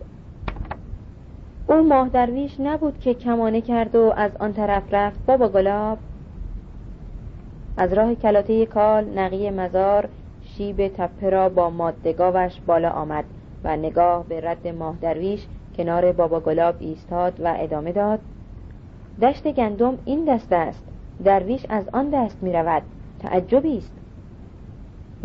او ماه درویش نبود که کمانه کرد و از آن طرف رفت. بابا گلاب. از راه کلاته کال نقی مزار شیب تپه را با مادگاوش بالا آمد و نگاه به رد ماه درویش کنار بابا گلاب ایستاد و ادامه داد. دشت گندم این دست است. درویش از آن دست می رود تعجبی است.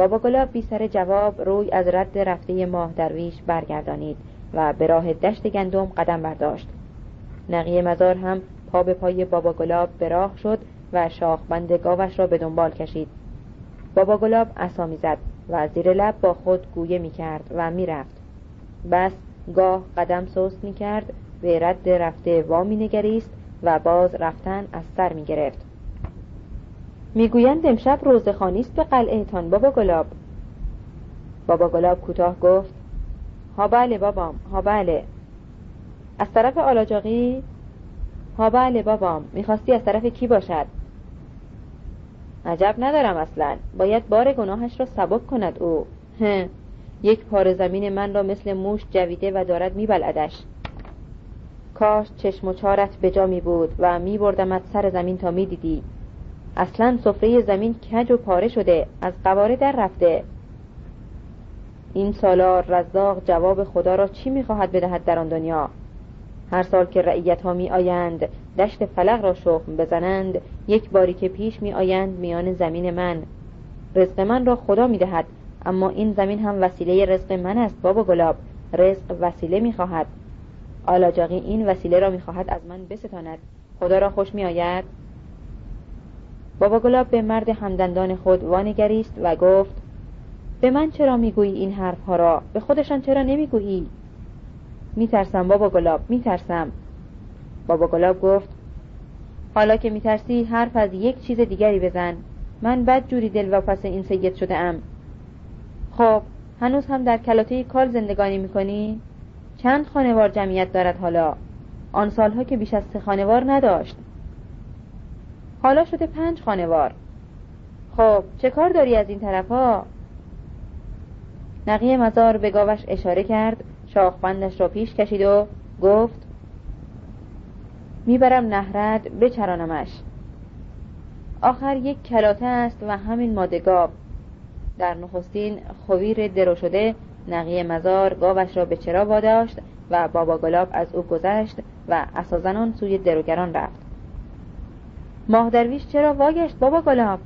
بابا گلاب بی سر جواب روی از رد رفته ماه درویش برگردانید و به راه دشت گندم قدم برداشت. نقی مزار هم پا به پای بابا گلاب به راه شد و شاخبند گاوش را به دنبال کشید. بابا گلاب زد و زیر لب با خود گویه می کرد و می رفت. بس گاه قدم سست می کرد به رد رفته وا می نگریست و باز رفتن از سر می گرفت. می‌گویند امشب روزخانی است به قلعهتان بابا گلاب. بابا گلاب کوتاه گفت ها بله بابام ها بله. از طرف آلاجاقی ها بله بابام می‌خواستی از طرف کی باشد؟ عجب ندارم اصلا باید بار گناهش را سبک کند او. هه یک پار زمین من را مثل موش جویده و دارد میبلعدش. کاش چشم و چارت به جا می بود و می بردمت سر زمین تا می دیدی اصلا سفره زمین کج و پاره شده از قواره در رفته. این سالار رزاق جواب خدا را چی می‌خواهد بدهد در آن دنیا؟ هر سال که رعیت ها می آیند دشت فلق را شخم بزنند. یک باری که پیش می آیند میان زمین من. رزق من را خدا می دهد اما این زمین هم وسیله رزق من است بابا گلاب. رزق وسیله می خواهد آلاجاقی این وسیله را می خواهد از من بستاند. خدا را خوش می آید بابا گلاب به مرد همدندان خود وانگریست و گفت به من چرا می‌گویی این حرف ها را؟ به خودشان چرا نمی‌گویی؟ میترسم بابا گلاب میترسم. بابا گلاب گفت حالا که میترسی حرف از یک چیز دیگری بزن. من بد جوری دل و پس این سید شده ام خب هنوز هم در کلاته کال زندگانی می‌کنی؟ چند خانوار جمعیت دارد حالا؟ آن سالها که بیش از سه خانوار نداشت. حالا شده پنج خانوار. خب چه کار داری از این طرف ها؟ نقی مزار به گاوش اشاره کرد شاخبندش را پیش کشید و گفت می‌برم نهرد بچرانمش. آخر یک کلاته است و همین مادگاب در نخستین خویر درو شده نقی مزار گاوش را به چرا واداشت و بابا گلاب از او گذشت و اسازنان سوی دروگران رفت. ماه درویش چرا واگشت بابا گلاب؟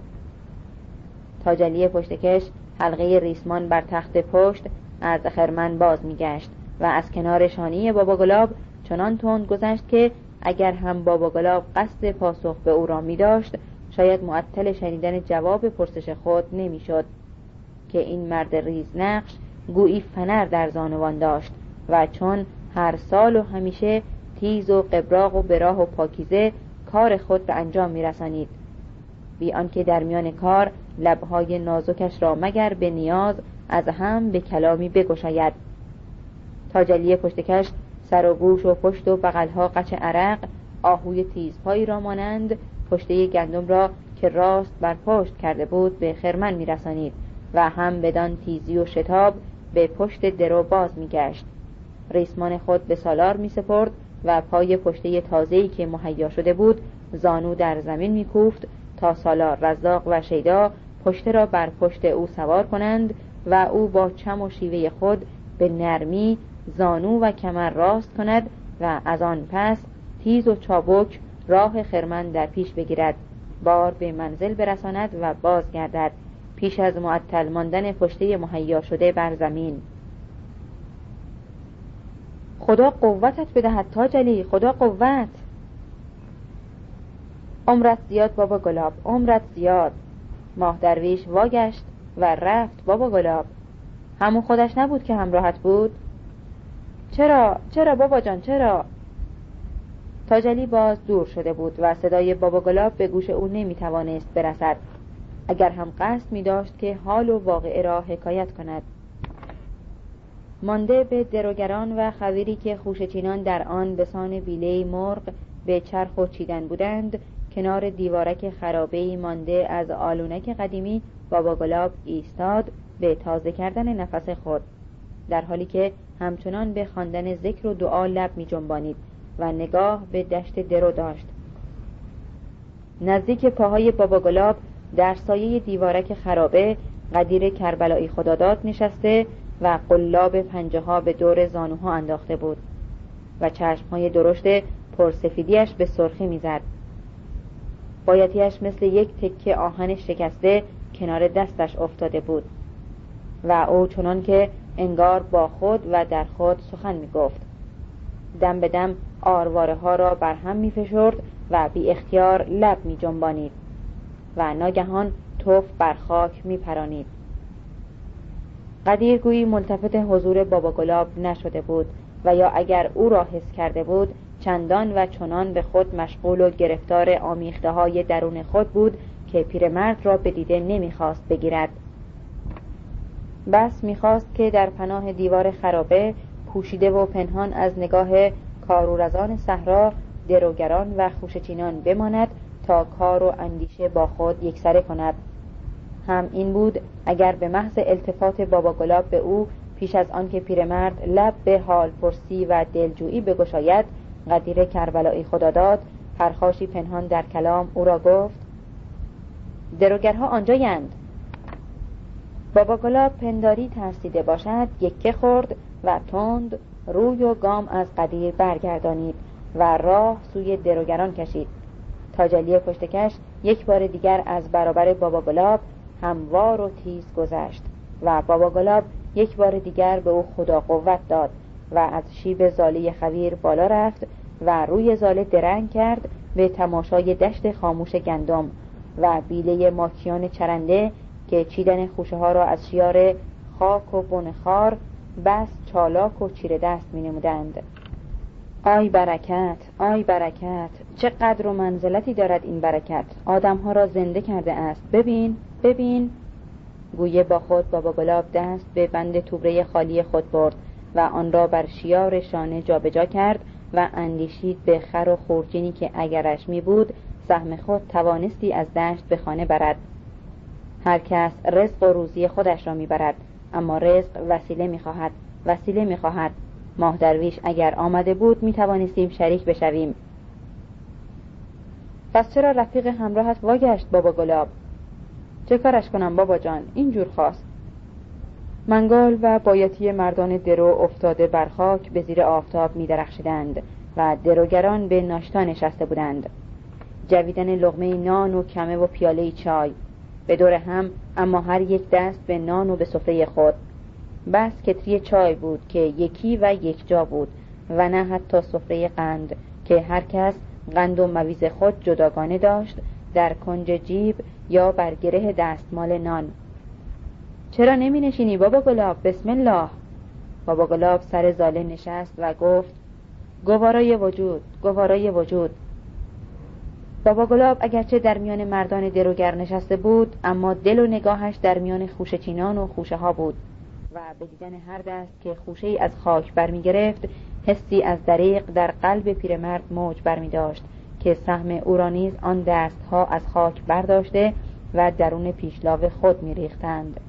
تاجلی پشتکش حلقه ریسمان بر تخت پشت از خرمن باز میگشت و از کنار شانی بابا گلاب چنان تند گذشت که اگر هم بابا گلاب قصد پاسخ به او را می داشت شاید معطل شنیدن جواب پرسش خود نمی‌شد که این مرد ریز نقش گویی فنر در زانوان داشت و چون هر سال و همیشه تیز و قبراق و براه و پاکیزه کار خود به انجام می رسانید بی آنکه در میان کار لبهای نازکش را مگر به نیاز از هم به کلامی بگشاید. تاجلی پشتکش سر و گوش و پشت و بغلها قچ عرق آهوی تیزپایی را مانند پشته گندم را که راست بر پشت کرده بود به خرمن میرسانید و هم بدان تیزی و شتاب به پشت درو باز میگشت. ریسمان خود به سالار می سپرد و پای پشته تازه‌ای که مهیا شده بود زانو در زمین میکوفت تا سالار رزاق و شیدا پشته را بر پشت او سوار کنند و او با چم و شیوه خود به نرمی زانو و کمر راست کند و از آن پس تیز و چابک راه خرمن در پیش بگیرد. بار به منزل برساند و بازگردد. پیش از معطل ماندن پشته مهیا شده بر زمین. خدا قوتت بدهد تاجلی خدا قوت. عمرت زیاد بابا گلاب. عمرت زیاد. ماه درویش واگشت و رفت بابا گلاب. همون خودش نبود که همراهت بود. چرا؟ چرا بابا جان؟ چرا؟ تاجلی باز دور شده بود و صدای بابا گلاب به گوش او نمی توانست برسد. اگر هم قصد می داشت که حال و واقعه را حکایت کند. مانده به دروگران و خویری که خوشچینان در آن به سان بیله مرغ به چرخ و چیدن بودند کنار دیوارک خرابه مانده از آلونک قدیمی بابا گلاب ایستاد به تازه کردن نفس خود. در حالی که همچنان به خواندن ذکر و دعا لب می جنبانید و نگاه به دشت درو داشت. نزدیک پاهای بابا گلاب در سایه دیوارک خرابه قدیر کربلایی خداداد نشسته و قلاب پنجه ها به دور زانوها انداخته بود و چشم های درشت پرسفیدیش به سرخی می‌زد. بایتیش مثل یک تکه آهن شکسته کنار دستش افتاده بود و او چنان که انگار با خود و در خود سخن می گفت دم به دم آرواره ها را بر هم می فشرد و بی اختیار لب می جنبانید و ناگهان توف بر خاک می پرانید قدیر گویی ملتفت حضور بابا گلاب نشده بود و یا اگر او را حس کرده بود چندان و چنان به خود مشغول و گرفتار آمیخته های درون خود بود که پیرمرد را به دیده نمی‌خواست بگیرد. بس می‌خواست که در پناه دیوار خرابه پوشیده و پنهان از نگاه کارورزان صحرا دروگران و خوشچینان بماند تا کار و اندیشه با خود یکسره کند. هم این بود اگر به محض التفات بابا گلاب به او پیش از آنکه پیرمرد لب به حال پرسی و دلجویی بگشاید قدیر کربلایی خدا داد پرخاشی پنهان در کلام او را گفت دروگرها آنجایند. بابا گلاب پنداری ترسیده باشد یکه خورد و تند روی و گام از قدیر برگردانید و راه سوی دروگران کشید. تاجلی پشتکش یک بار دیگر از برابر بابا گلاب هموار و تیز گذشت و بابا گلاب یک بار دیگر به او خدا قوت داد و از شیب زاله خویر بالا رفت و روی زاله درنگ کرد به تماشای دشت خاموش گندم و بیله ماکیان چرنده که چیدن خوشه ها را از شیار خاک و بنخار بس چالاک و چیره دست می نمودند. آی برکت آی برکت چه قدر و منزلتی دارد این برکت؟ آدمها را زنده کرده است. ببین! ببین. گویه با خود بابا گلاب دست به بند توبره خالی خود برد و آن را بر شیار شانه جابجا کرد و اندیشید به خر و خورجینی که اگرش می بود سهم خود توانستی از دشت به خانه برد. هر کس رزق و روزی خودش را می‌برد اما رزق وسیله می‌خواهد وسیله می‌خواهد. ماه درویش اگر آمده بود می توانستیم شریک بشویم. پس چرا رفیق همراهت واگشت بابا گلاب؟ چه کارش کنم بابا جان؟ اینجور خواست. منگال و بایتی مردان درو افتاده بر خاک به زیر آفتاب می درخشیدند و دروگران به ناشتا نشسته بودند. جویدن لغمه نان و کمه و پیاله چای. به دور هم اما هر یک دست به نان و به سفره خود. بس کتری چای بود که یکی و یک جا بود و نه حتی سفره قند که هر کس قند و مویز خود جداگانه داشت در کنج جیب یا بر گره دستمال نان. چرا نمی نشینی بابا گلاب؟ بسم الله. بابا گلاب سر زاله نشست و گفت گوارای وجود گوارای وجود. بابا گلاب اگرچه در میان مردان دروگر نشسته بود اما دل و نگاهش در میان خوشچینان و خوشه ها بود و به دیدن هر دست که خوشه ای از خاک برمی گرفت حسی از دریق در قلب پیرمرد موج برمی داشت که سهم او را نیز آن دست ها از خاک برداشته و درون پیشلاو خود می ریختند.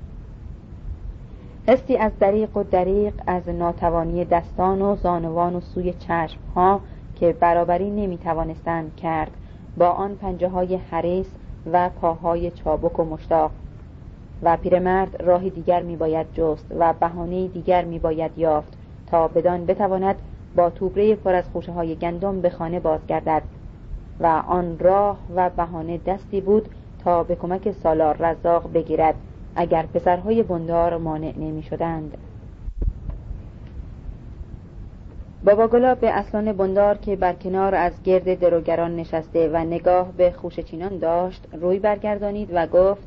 حسی از دریق و دریق از ناتوانی دستان و زانوان و سوی چشم ها که برابری نمی توانستند کرد با آن پنجه های حریس و پاهای چابک و مشتاق و پیرمرد راهی دیگر می باید جست و بهانه دیگر می باید یافت تا بدان بتواند با توبره پر از خوشه های گندم به خانه بازگردد و آن راه و بهانه دستی بود تا به کمک سالار رزاق بگیرد اگر پسرهای بندار مانع نمی شدند بابا گلاب به اصلان بندار که بر کنار از گرد دروگران نشسته و نگاه به خوش چینان داشت روی برگردانید و گفت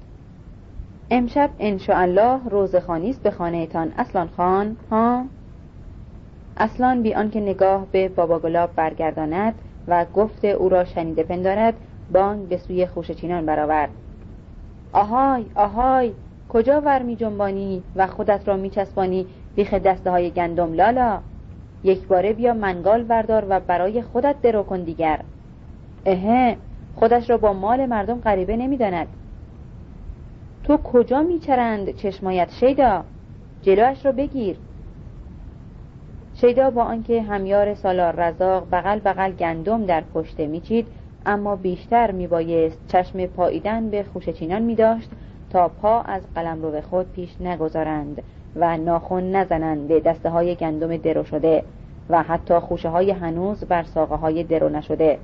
امشب انشاءالله روزخانی است به خانهتان اصلان خان ها؟ اصلان بی آنکه نگاه به بابا گلاب برگرداند و گفت او را شنیده پندارد بانگ به سوی خوش چینان برآورد. آهای آهای کجا ور می جنبانی و خودت را می چسبانی بیخ دسته های گندم لالا؟ یک باره بیا منگال بردار و برای خودت درو کن دیگر. اهه خودش را با مال مردم غریبه نمی‌داند تو کجا میچرند چشمایت شیدا؟ جلوش را بگیر. شیدا با آنکه همیار سالار رزاق بغل بغل گندم در پشته میچید اما بیشتر میبایست چشم پاییدن به خوشچینان میداشت تا پا از قلمرو خود پیش نگذارند و ناخون نزنند به دسته های گندم درو شده و حتی خوشه های هنوز بر ساقه های درو نشده.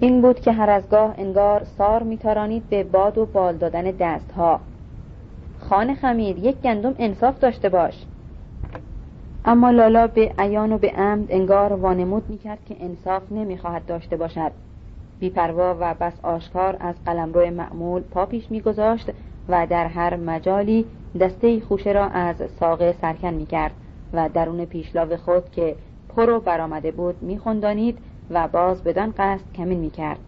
این بود که هر از گاه انگار سار میتارانید به باد و بال دادن دست ها خان خمیر یک گندم انصاف داشته باش. اما لالا به عیان و به عمد انگار وانمود می‌کرد که انصاف نمی‌خواهد داشته باشد. بیپروا و بس آشکار از قلمرو معمول پا پیش میگذاشت و در هر مجالی دسته خوشه را از ساقه سرکن می‌کرد و درون پیشلاو خود که پرو برآمده بود میخوندانید و باز بدان قصد کمین می‌کرد.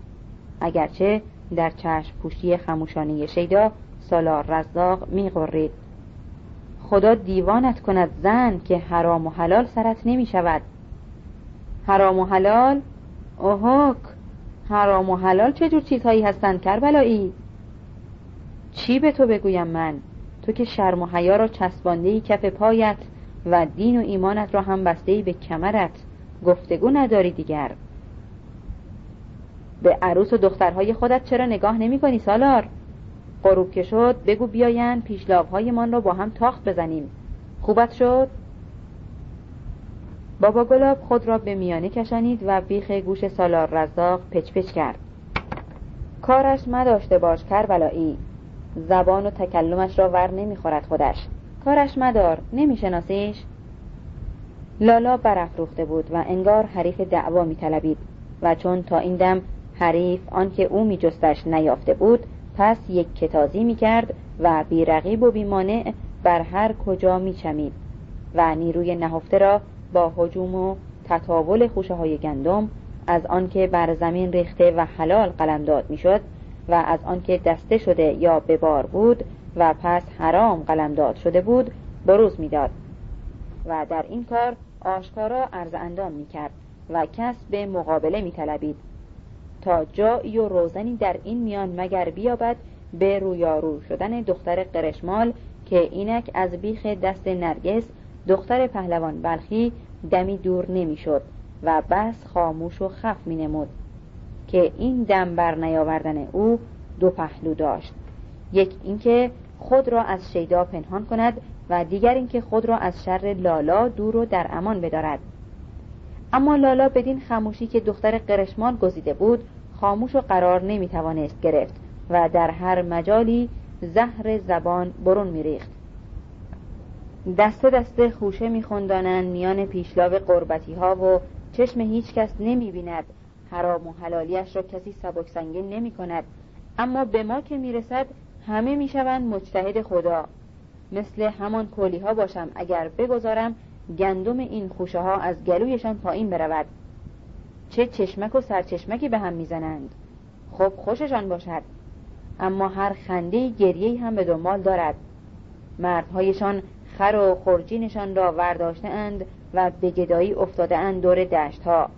اگرچه در چشم پوشی خموشانی شیدا سالار رزاق میغرید. خدا دیوانت کند زن که حرام و حلال سرت نمی شود. حرام و حلال؟ اوهک حرام و حلال چه جور چیزهایی هستند کربلایی؟ چی به تو بگویم من؟ تو که شرم و حیا را چسبانده کف پایت و دین و ایمانت را هم بسته به کمرت. گفتگو نداری دیگر. به عروس و دخترهای خودت چرا نگاه نمی کنی سالار؟ غروب که شد بگو بیاین من را با هم تاخت بزنیم. خوبت شد؟ بابا گلاب خود را به میانه کشانید و بیخ گوش سالار رزاق پچ پچ کرد. کارش مداشته باش کربلایی. زبان و تکلمش را ور نمی‌خورد خودش. کارش مدار نمیشناسیش؟ لالا برافروخته بود و انگار حریف دعوا میطلبید و چون تا این دم حریف آنکه او میجستش نیافته بود پس یک کتازی می‌کرد و بیرقیب و بیمانع بر هر کجا میچمید و نیروی نهفته را با حجوم و تطاول خوشه های گندم از آنکه بر زمین ریخته و حلال قلمداد می‌شد و از آنکه دسته شده یا به بار بود و پس حرام قلمداد شده بود بروز می‌داد و در این کار آشکارا عرض اندام می‌کرد و کس به مقابله میطلبید. تا جایی و روزنی در این میان مگر بیابد به رویارو شدن دختر قرشمال که اینک از بیخ دست نرگس دختر پهلوان بلخی دمی دور نمی‌شد و بس خاموش و خف می نمود که این دم بر نیاوردن او دو پهلو داشت. یک اینکه خود را از شیدا پنهان کند و دیگر اینکه خود را از شر لالا دور و در امان بدارد. اما لالا بدین خاموشی که دختر قرشمان گزیده بود خاموش و قرار نمی توانست گرفت و در هر مجالی زهر زبان برون میریخت. دسته دسته خوشه میخوندانند میان پیشلاو قربتی ها و چشم هیچ کس نمی بیند حرام و حلالیش را کسی سبک سنگین نمی کند اما به ما که می‌رسد همه می‌شوند مجتهد خدا. مثل همان کولی ها باشم اگر بگذارم گندم این خوشه ها از گلویشان پایین برود. چه چشمک و سرچشمکی به هم می‌زنند. خب خوششان باشد. اما هر خنده گریه هم به دنبال دارد. مردهایشان خر و خرجینشان را ورداشته اند و به گدایی افتاده اند دور دشت ها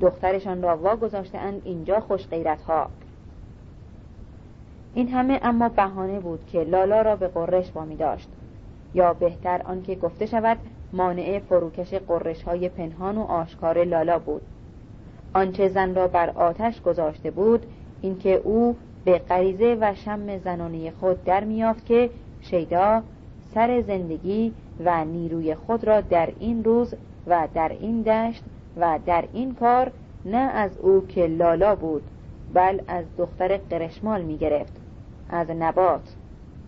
دخترشان را وا گذاشته اند اینجا خوش غیرت ها این همه اما بهانه بود که لالا را به قرش وامی داشت یا بهتر آنکه گفته شود مانع فروکش قرش های پنهان و آشکار لالا بود. آنچه زن را بر آتش گذاشته بود اینکه او به غریزه و شم زنانه خود در میافت که شیدا سر زندگی و نیروی خود را در این روز و در این دشت و در این کار نه از او که لالا بود بل از دختر قرشمال می گرفت از نبات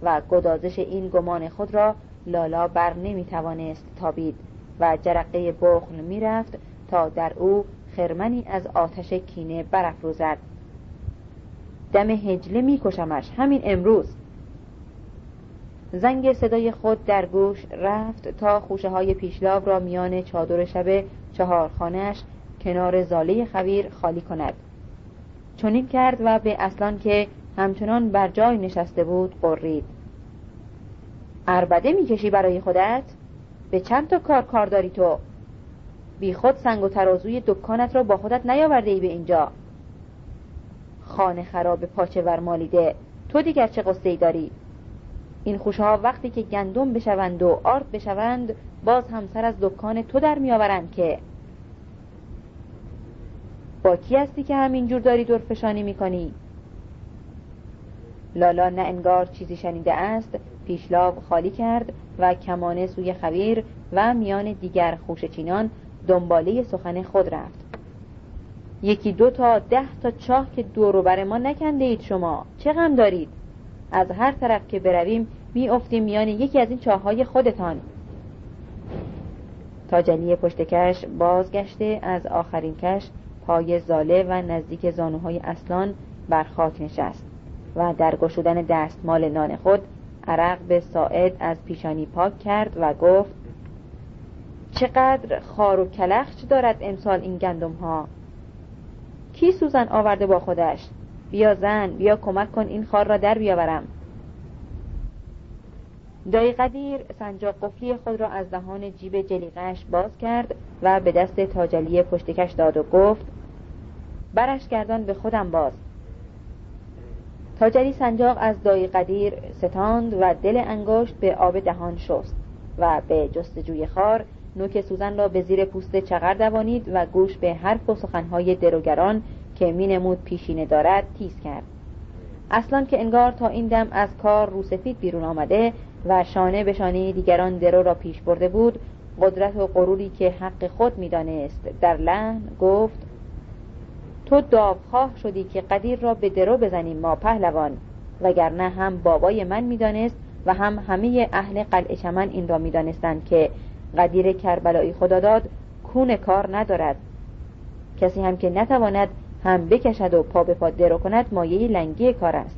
و گدازش این گمان خود را لالا بر نمی توانست تابید و جرقه بخل می رفت تا در او خرمنی از آتش کینه برافروزد. دم هجله می کشمش همین امروز. زنگ صدای خود در گوش رفت تا خوشه های پیشلاو را میان چادر شب چهارخانهش کنار زاله خویر خالی کند. چنین کرد و به اصلان که همچنان بر جای نشسته بود قرید اربده می‌کشی برای خودت؟ به چند تا کار کار داری تو؟ بی خود سنگ و ترازوی دکانت را با خودت نیاورده ای به اینجا. خانه خراب پاچه ور مالیده. تو دیگر چه قصه ای داری؟ این خوشه وقتی که گندم بشوند و آرد بشوند باز هم سر از دکان تو در میآورند که. با کی هستی که همینجور داری دورفشانی می‌کنی؟ لالا نه انگار چیزی شنیده است. پیشلاو خالی کرد و کمانه سوی خویر و میان دیگر خوشچینان دنباله سخن خود رفت. یکی دو تا ده تا چاه که دور بر ما نکنده اید شما. چه غم دارید؟ از هر طرف که برویم می افتیم میان یکی از این چاه های خودتان. تاجلی پشتکش بازگشته از آخرین کش پای زاله و نزدیک زانوهای اصلان بر خاک نشست و در گشودن دستمال نان خود عرق به ساعد از پیشانی پاک کرد و گفت چقدر خار و کلخچ دارد امسال این گندم ها کی سوزن آورده با خودش؟ بیا زن بیا کمک کن این خار را در بیاورم. دایی قدیر سنجاق قفلی خود را از دهان جیب جلیقش باز کرد و به دست تاجلی پشتکش داد و گفت برش گردان به خودم باز. تاجلی سنجاق از دایی قدیر ستاند و دل انگشت به آب دهان شست و به جستجوی خار نوک سوزن را به زیر پوست چغر دوانید و گوش به حرف و سخنهای دروگران که مینمود پیشینه دارد تیز کرد. اصلا که انگار تا این دم از کار روسفید بیرون آمده و شانه به شانه دیگران درو را پیش برده بود قدرت و غروری که حق خود می‌دانست در لحن گفت تو داوخواه شدی که قدیر را به درو بزنیم ما پهلوان. وگرنه هم بابای من می‌دانست و هم همه اهل قلعه چمن این را می‌دانستند که قدیر کربلایی خدا داد کون کار ندارد. کسی هم که نتواند هم بکشد و پا به پا درو کند مایه لنگی کار است.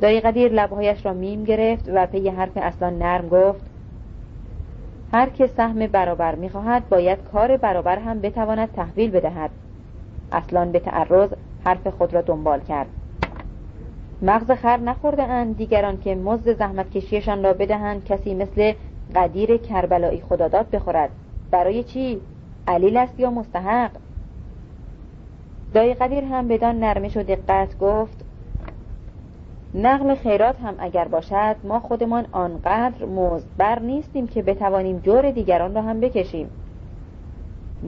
دایی قدیر لبهایش را میم گرفت و پی حرف اصلان نرم گفت هر که سهم برابر می‌خواهد باید کار برابر هم بتواند تحویل بدهد. اصلا به تعرض حرف خود را دنبال کرد. مغز خر نخورده اند. دیگران که مزد زحمت کشیشان را بدهند کسی مثل قدیر کربلایی خداداد بخورد. برای چی؟ علیل است یا مستحق؟ دایی قدیر هم بدان نرمش و دقت گفت نقل خیرات هم اگر باشد ما خودمان آنقدر مزدبر نیستیم که بتوانیم جور دیگران را هم بکشیم.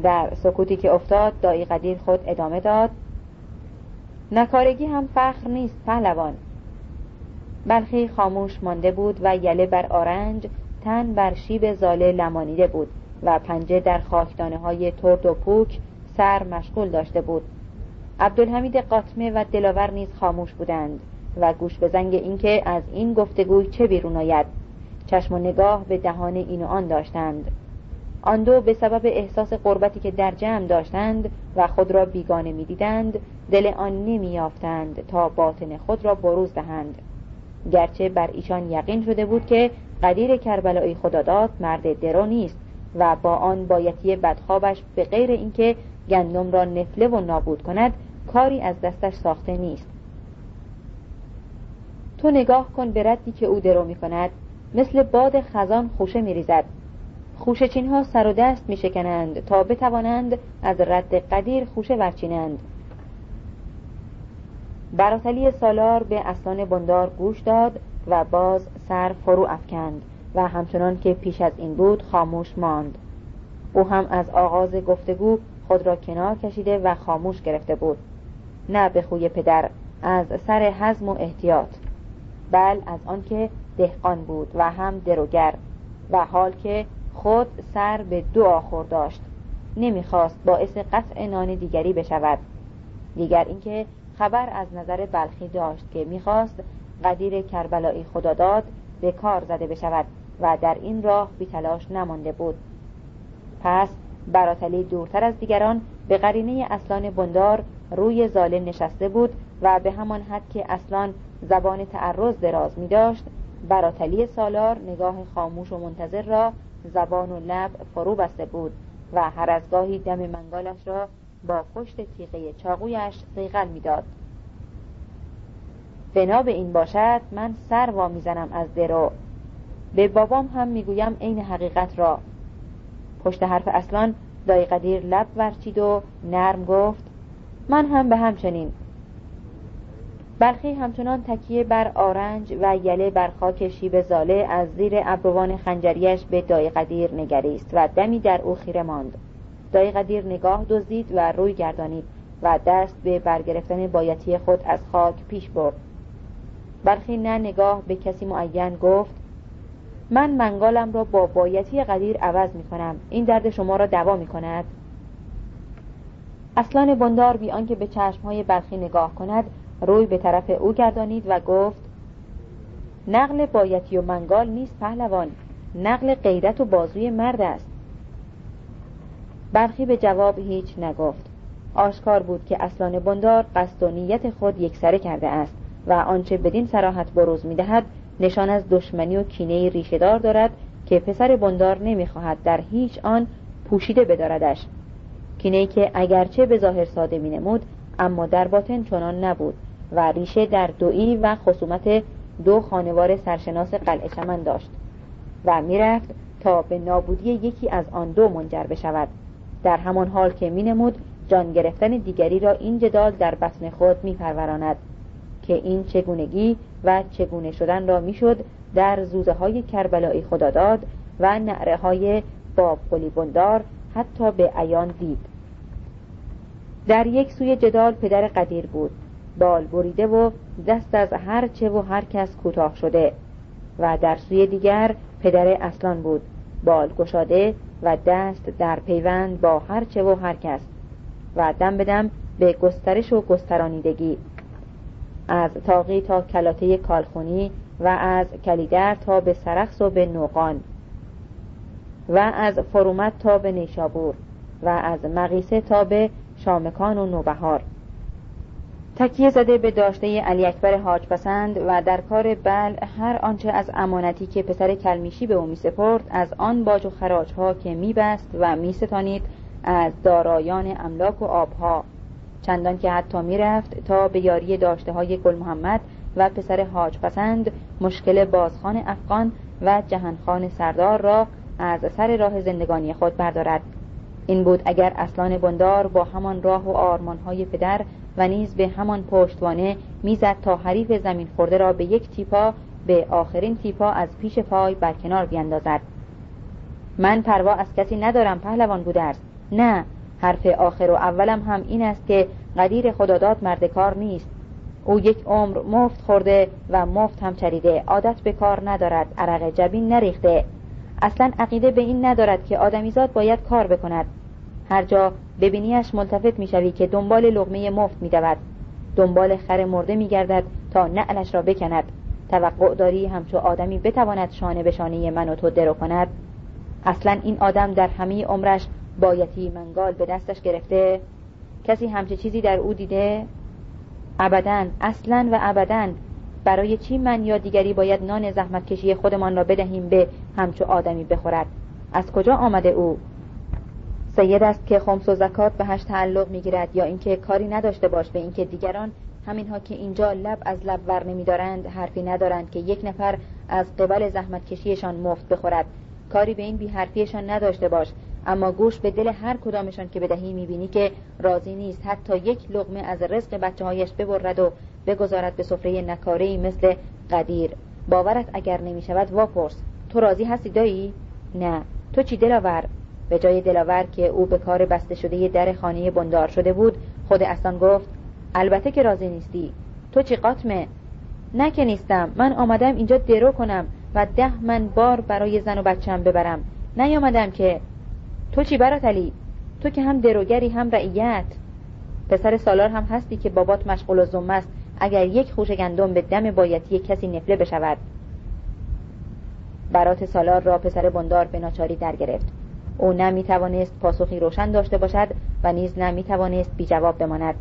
در سکوتی که افتاد دایی قدیر خود ادامه داد نکارگی هم فخر نیست پهلوان. بلخی خاموش مانده بود و یله بر آرنج تن بر شیب زاله لمانیده بود و پنجه در خاکدانه های ترد و پوک سر مشغول داشته بود. عبدالحمید قاطمه و دلاور نیز خاموش بودند. و گوش به زنگ اینکه از این گفتگوی چه بیرون آید. چشم و نگاه به دهان این و آن داشتند. آن دو به سبب احساس قربتی که در جمع داشتند و خود را بیگانه می‌دیدند دل آن نمییافتند تا باطن خود را بروز دهند. گرچه بر ایشان یقین شده بود که قدیر کربلایی خداداد مرد درو نیست و با آن بایتی بدخوابش به غیر اینکه گندم را نفله و نابود کند کاری از دستش ساخته نیست. تو نگاه کن به ردی که او درو می کند مثل باد خزان خوشه می ریزد خوشه چین ها سر و دست می شکنند تا بتوانند از رد قدیر خوشه ورچینند. براتلی سالار به اسلان بندار گوش داد و باز سر فرو افکند و همچنان که پیش از این بود خاموش ماند. او هم از آغاز گفتگو خود را کنار کشیده و خاموش گرفته بود. نه به خوی پدر از سر حزم و احتیاط. بل از آنکه دهقان بود و هم دروگر و حال که خود سر به دو آخور داشت. نمی‌خواست باعث قطع نان دیگری بشود. دیگر اینکه خبر از نظر بلخی داشت که می‌خواست قدیر کربلایی خداداد به کار زده بشود و در این راه بی تلاش نمانده بود. پس براتلی دورتر از دیگران به قرینه اصلان بندار روی زاله نشسته بود و به همان حد که اصلان زبان تعرض دراز می داشت. براتلی سالار نگاه خاموش و منتظر را زبان و لب فرو بسته بود و هر از گاهی دم منگالش را با پشت تیغه چاقویش سیغل می‌داد بنا به این باشد من سر وا می‌زنم از درو. به بابام هم می‌گویم عین حقیقت را. پشت حرف اصلان دای قدیر لب ورچید و نرم گفت من هم به همچنین بلخی همچنان تکیه بر آرنج و یله بر خاک شیب زاله از زیر ابروان خنجریش به دای قدیر نگریست و دمی در او خیره ماند. دای قدیر نگاه دزدید و روی گردانید و دست به برگرفتن بایتی خود از خاک پیش برد. بلخی نه نگاه به کسی معین گفت من منگالم را با بایتی قدیر عوض می کنم. این درد شما را دوا می کند. اصلان بندار بی آنکه به چشمهای بلخی نگاه کند روی به طرف او گردانید و گفت نقل بایتی و منگال نیست پهلوان. نقل غیرت و بازوی مرد است. برخی به جواب هیچ نگفت. آشکار بود که اصلان بندار قصد و نیت خود یکسره کرده است و آنچه بدین سراحت بروز می‌دهد نشان از دشمنی و کینه ریشهدار دارد که پسر بندار نمی‌خواهد در هیچ آن پوشیده بداردش. کینه که اگرچه به ظاهر ساده مینمود اما در باطن چنان نبود. و ریشه در دویی و خصومت دو خانوار سرشناس قلعه چمن داشت و می‌رفت تا به نابودی یکی از آن دو منجر بشود. در همان حال که مینمود جان گرفتن دیگری را این جدال در بطن خود میپروراند که این چگونگی و چگونه شدن را می‌شد در زوزه های کربلایی خداداد و نعره های باب بندار حتی به عیان دید. در یک سوی جدال پدر قدیر بود. بال بریده و دست از هر چه و هر کس کوتاه شده و در سوی دیگر پدر اصلان بود. بال گشاده و دست در پیوند با هر چه و هر کس و دم بدم به گسترش و گسترانیدگی. از تاقی تا کلاته کالخونی و از کلیدر تا به سرخس و به نوقان و از فرومت تا به نیشابور و از مقیسه تا به شامکان و نوبهار. تکیه زده به داشته علی اکبر حاج پسند و در کار بل هر آنچه از امانتی که پسر کلمیشی به او می سپرد از آن باج و خراج ها که می بست و می ستانید از دارایان املاک و آبها. چندان که حتی می رفت تا به یاری داشته های گل محمد و پسر حاج پسند مشکل بازخان افغان و جهانخان سردار را از سر راه زندگانی خود بردارد. این بود اگر اصلان بندار با همان راه و آرمانهای پدر و نیز به همان پشتوانه می‌زد تا حریف زمین خورده را به یک تیپا به آخرین تیپا از پیش پای برکنار بیندازد. من پروا از کسی ندارم پهلوان بودرز نه حرف آخر و اولم هم این است که قدیر خداداد مرد کار نیست. او یک عمر مفت خورده و مفت هم چریده. عادت به کار ندارد. عرق جبین نریخته. اصلا عقیده به این ندارد که آدمیزاد باید کار بکند. هر جا ببینیش ملتفت می‌شوی که دنبال لغمه مفت میدود. دنبال خر مرده میگردد تا نعلش را بکند. توقع داری همچو آدمی بتواند شانه به شانه من و تو درو کند. اصلا این آدم در همه عمرش بایتی منگال به دستش گرفته. کسی همچه چیزی در او دیده؟ ابدا اصلا و ابدا. برای چی من یا دیگری باید نان زحمت کشی خودمان را بدهیم به همچو آدمی بخورد؟ از کجا آمده او؟ سید است که خمس و زکات به هش تعلق می‌گیرد یا اینکه کاری نداشته باش به اینکه دیگران همینها که اینجا لب از لب ور نمیدارند حرفی ندارند که یک نفر از قبل زحمت کشیشان مفت بخورد. کاری به این بی حرفیشان نداشته باش. اما گوش به دل هر کدامشان که بدهی می‌بینی که راضی نیست. حتی یک لغمه از رزق بچه هایش ببرد و بگذارد به سفره نکاره مثل قدیر. باورت اگر نمی‌شود واپرس. تو راضی هستی دایی؟ نه. تو چی دلاور؟ به جای دلاور که او به کار بسته شده در خانه بندار شده بود خود استان گفت البته که راضی نیستی. تو چی قاتمه؟ نه که نیستم. من آمدم اینجا درو کنم و ده من بار برای زن و بچم ببرم. نیامدم که تو چی براتلی تو که هم دروگری هم رعیت. پسر سالار هم هستی که بابات مشغول و زمه است. اگر یک خوش گندم به دم بایتی کسی نفله بشود. برات سالار را پسر بندار به ناچاری در گرفت او نه می‌توانست پاسخی روشن داشته باشد و نیز نه می‌توانست بی جواب بماند.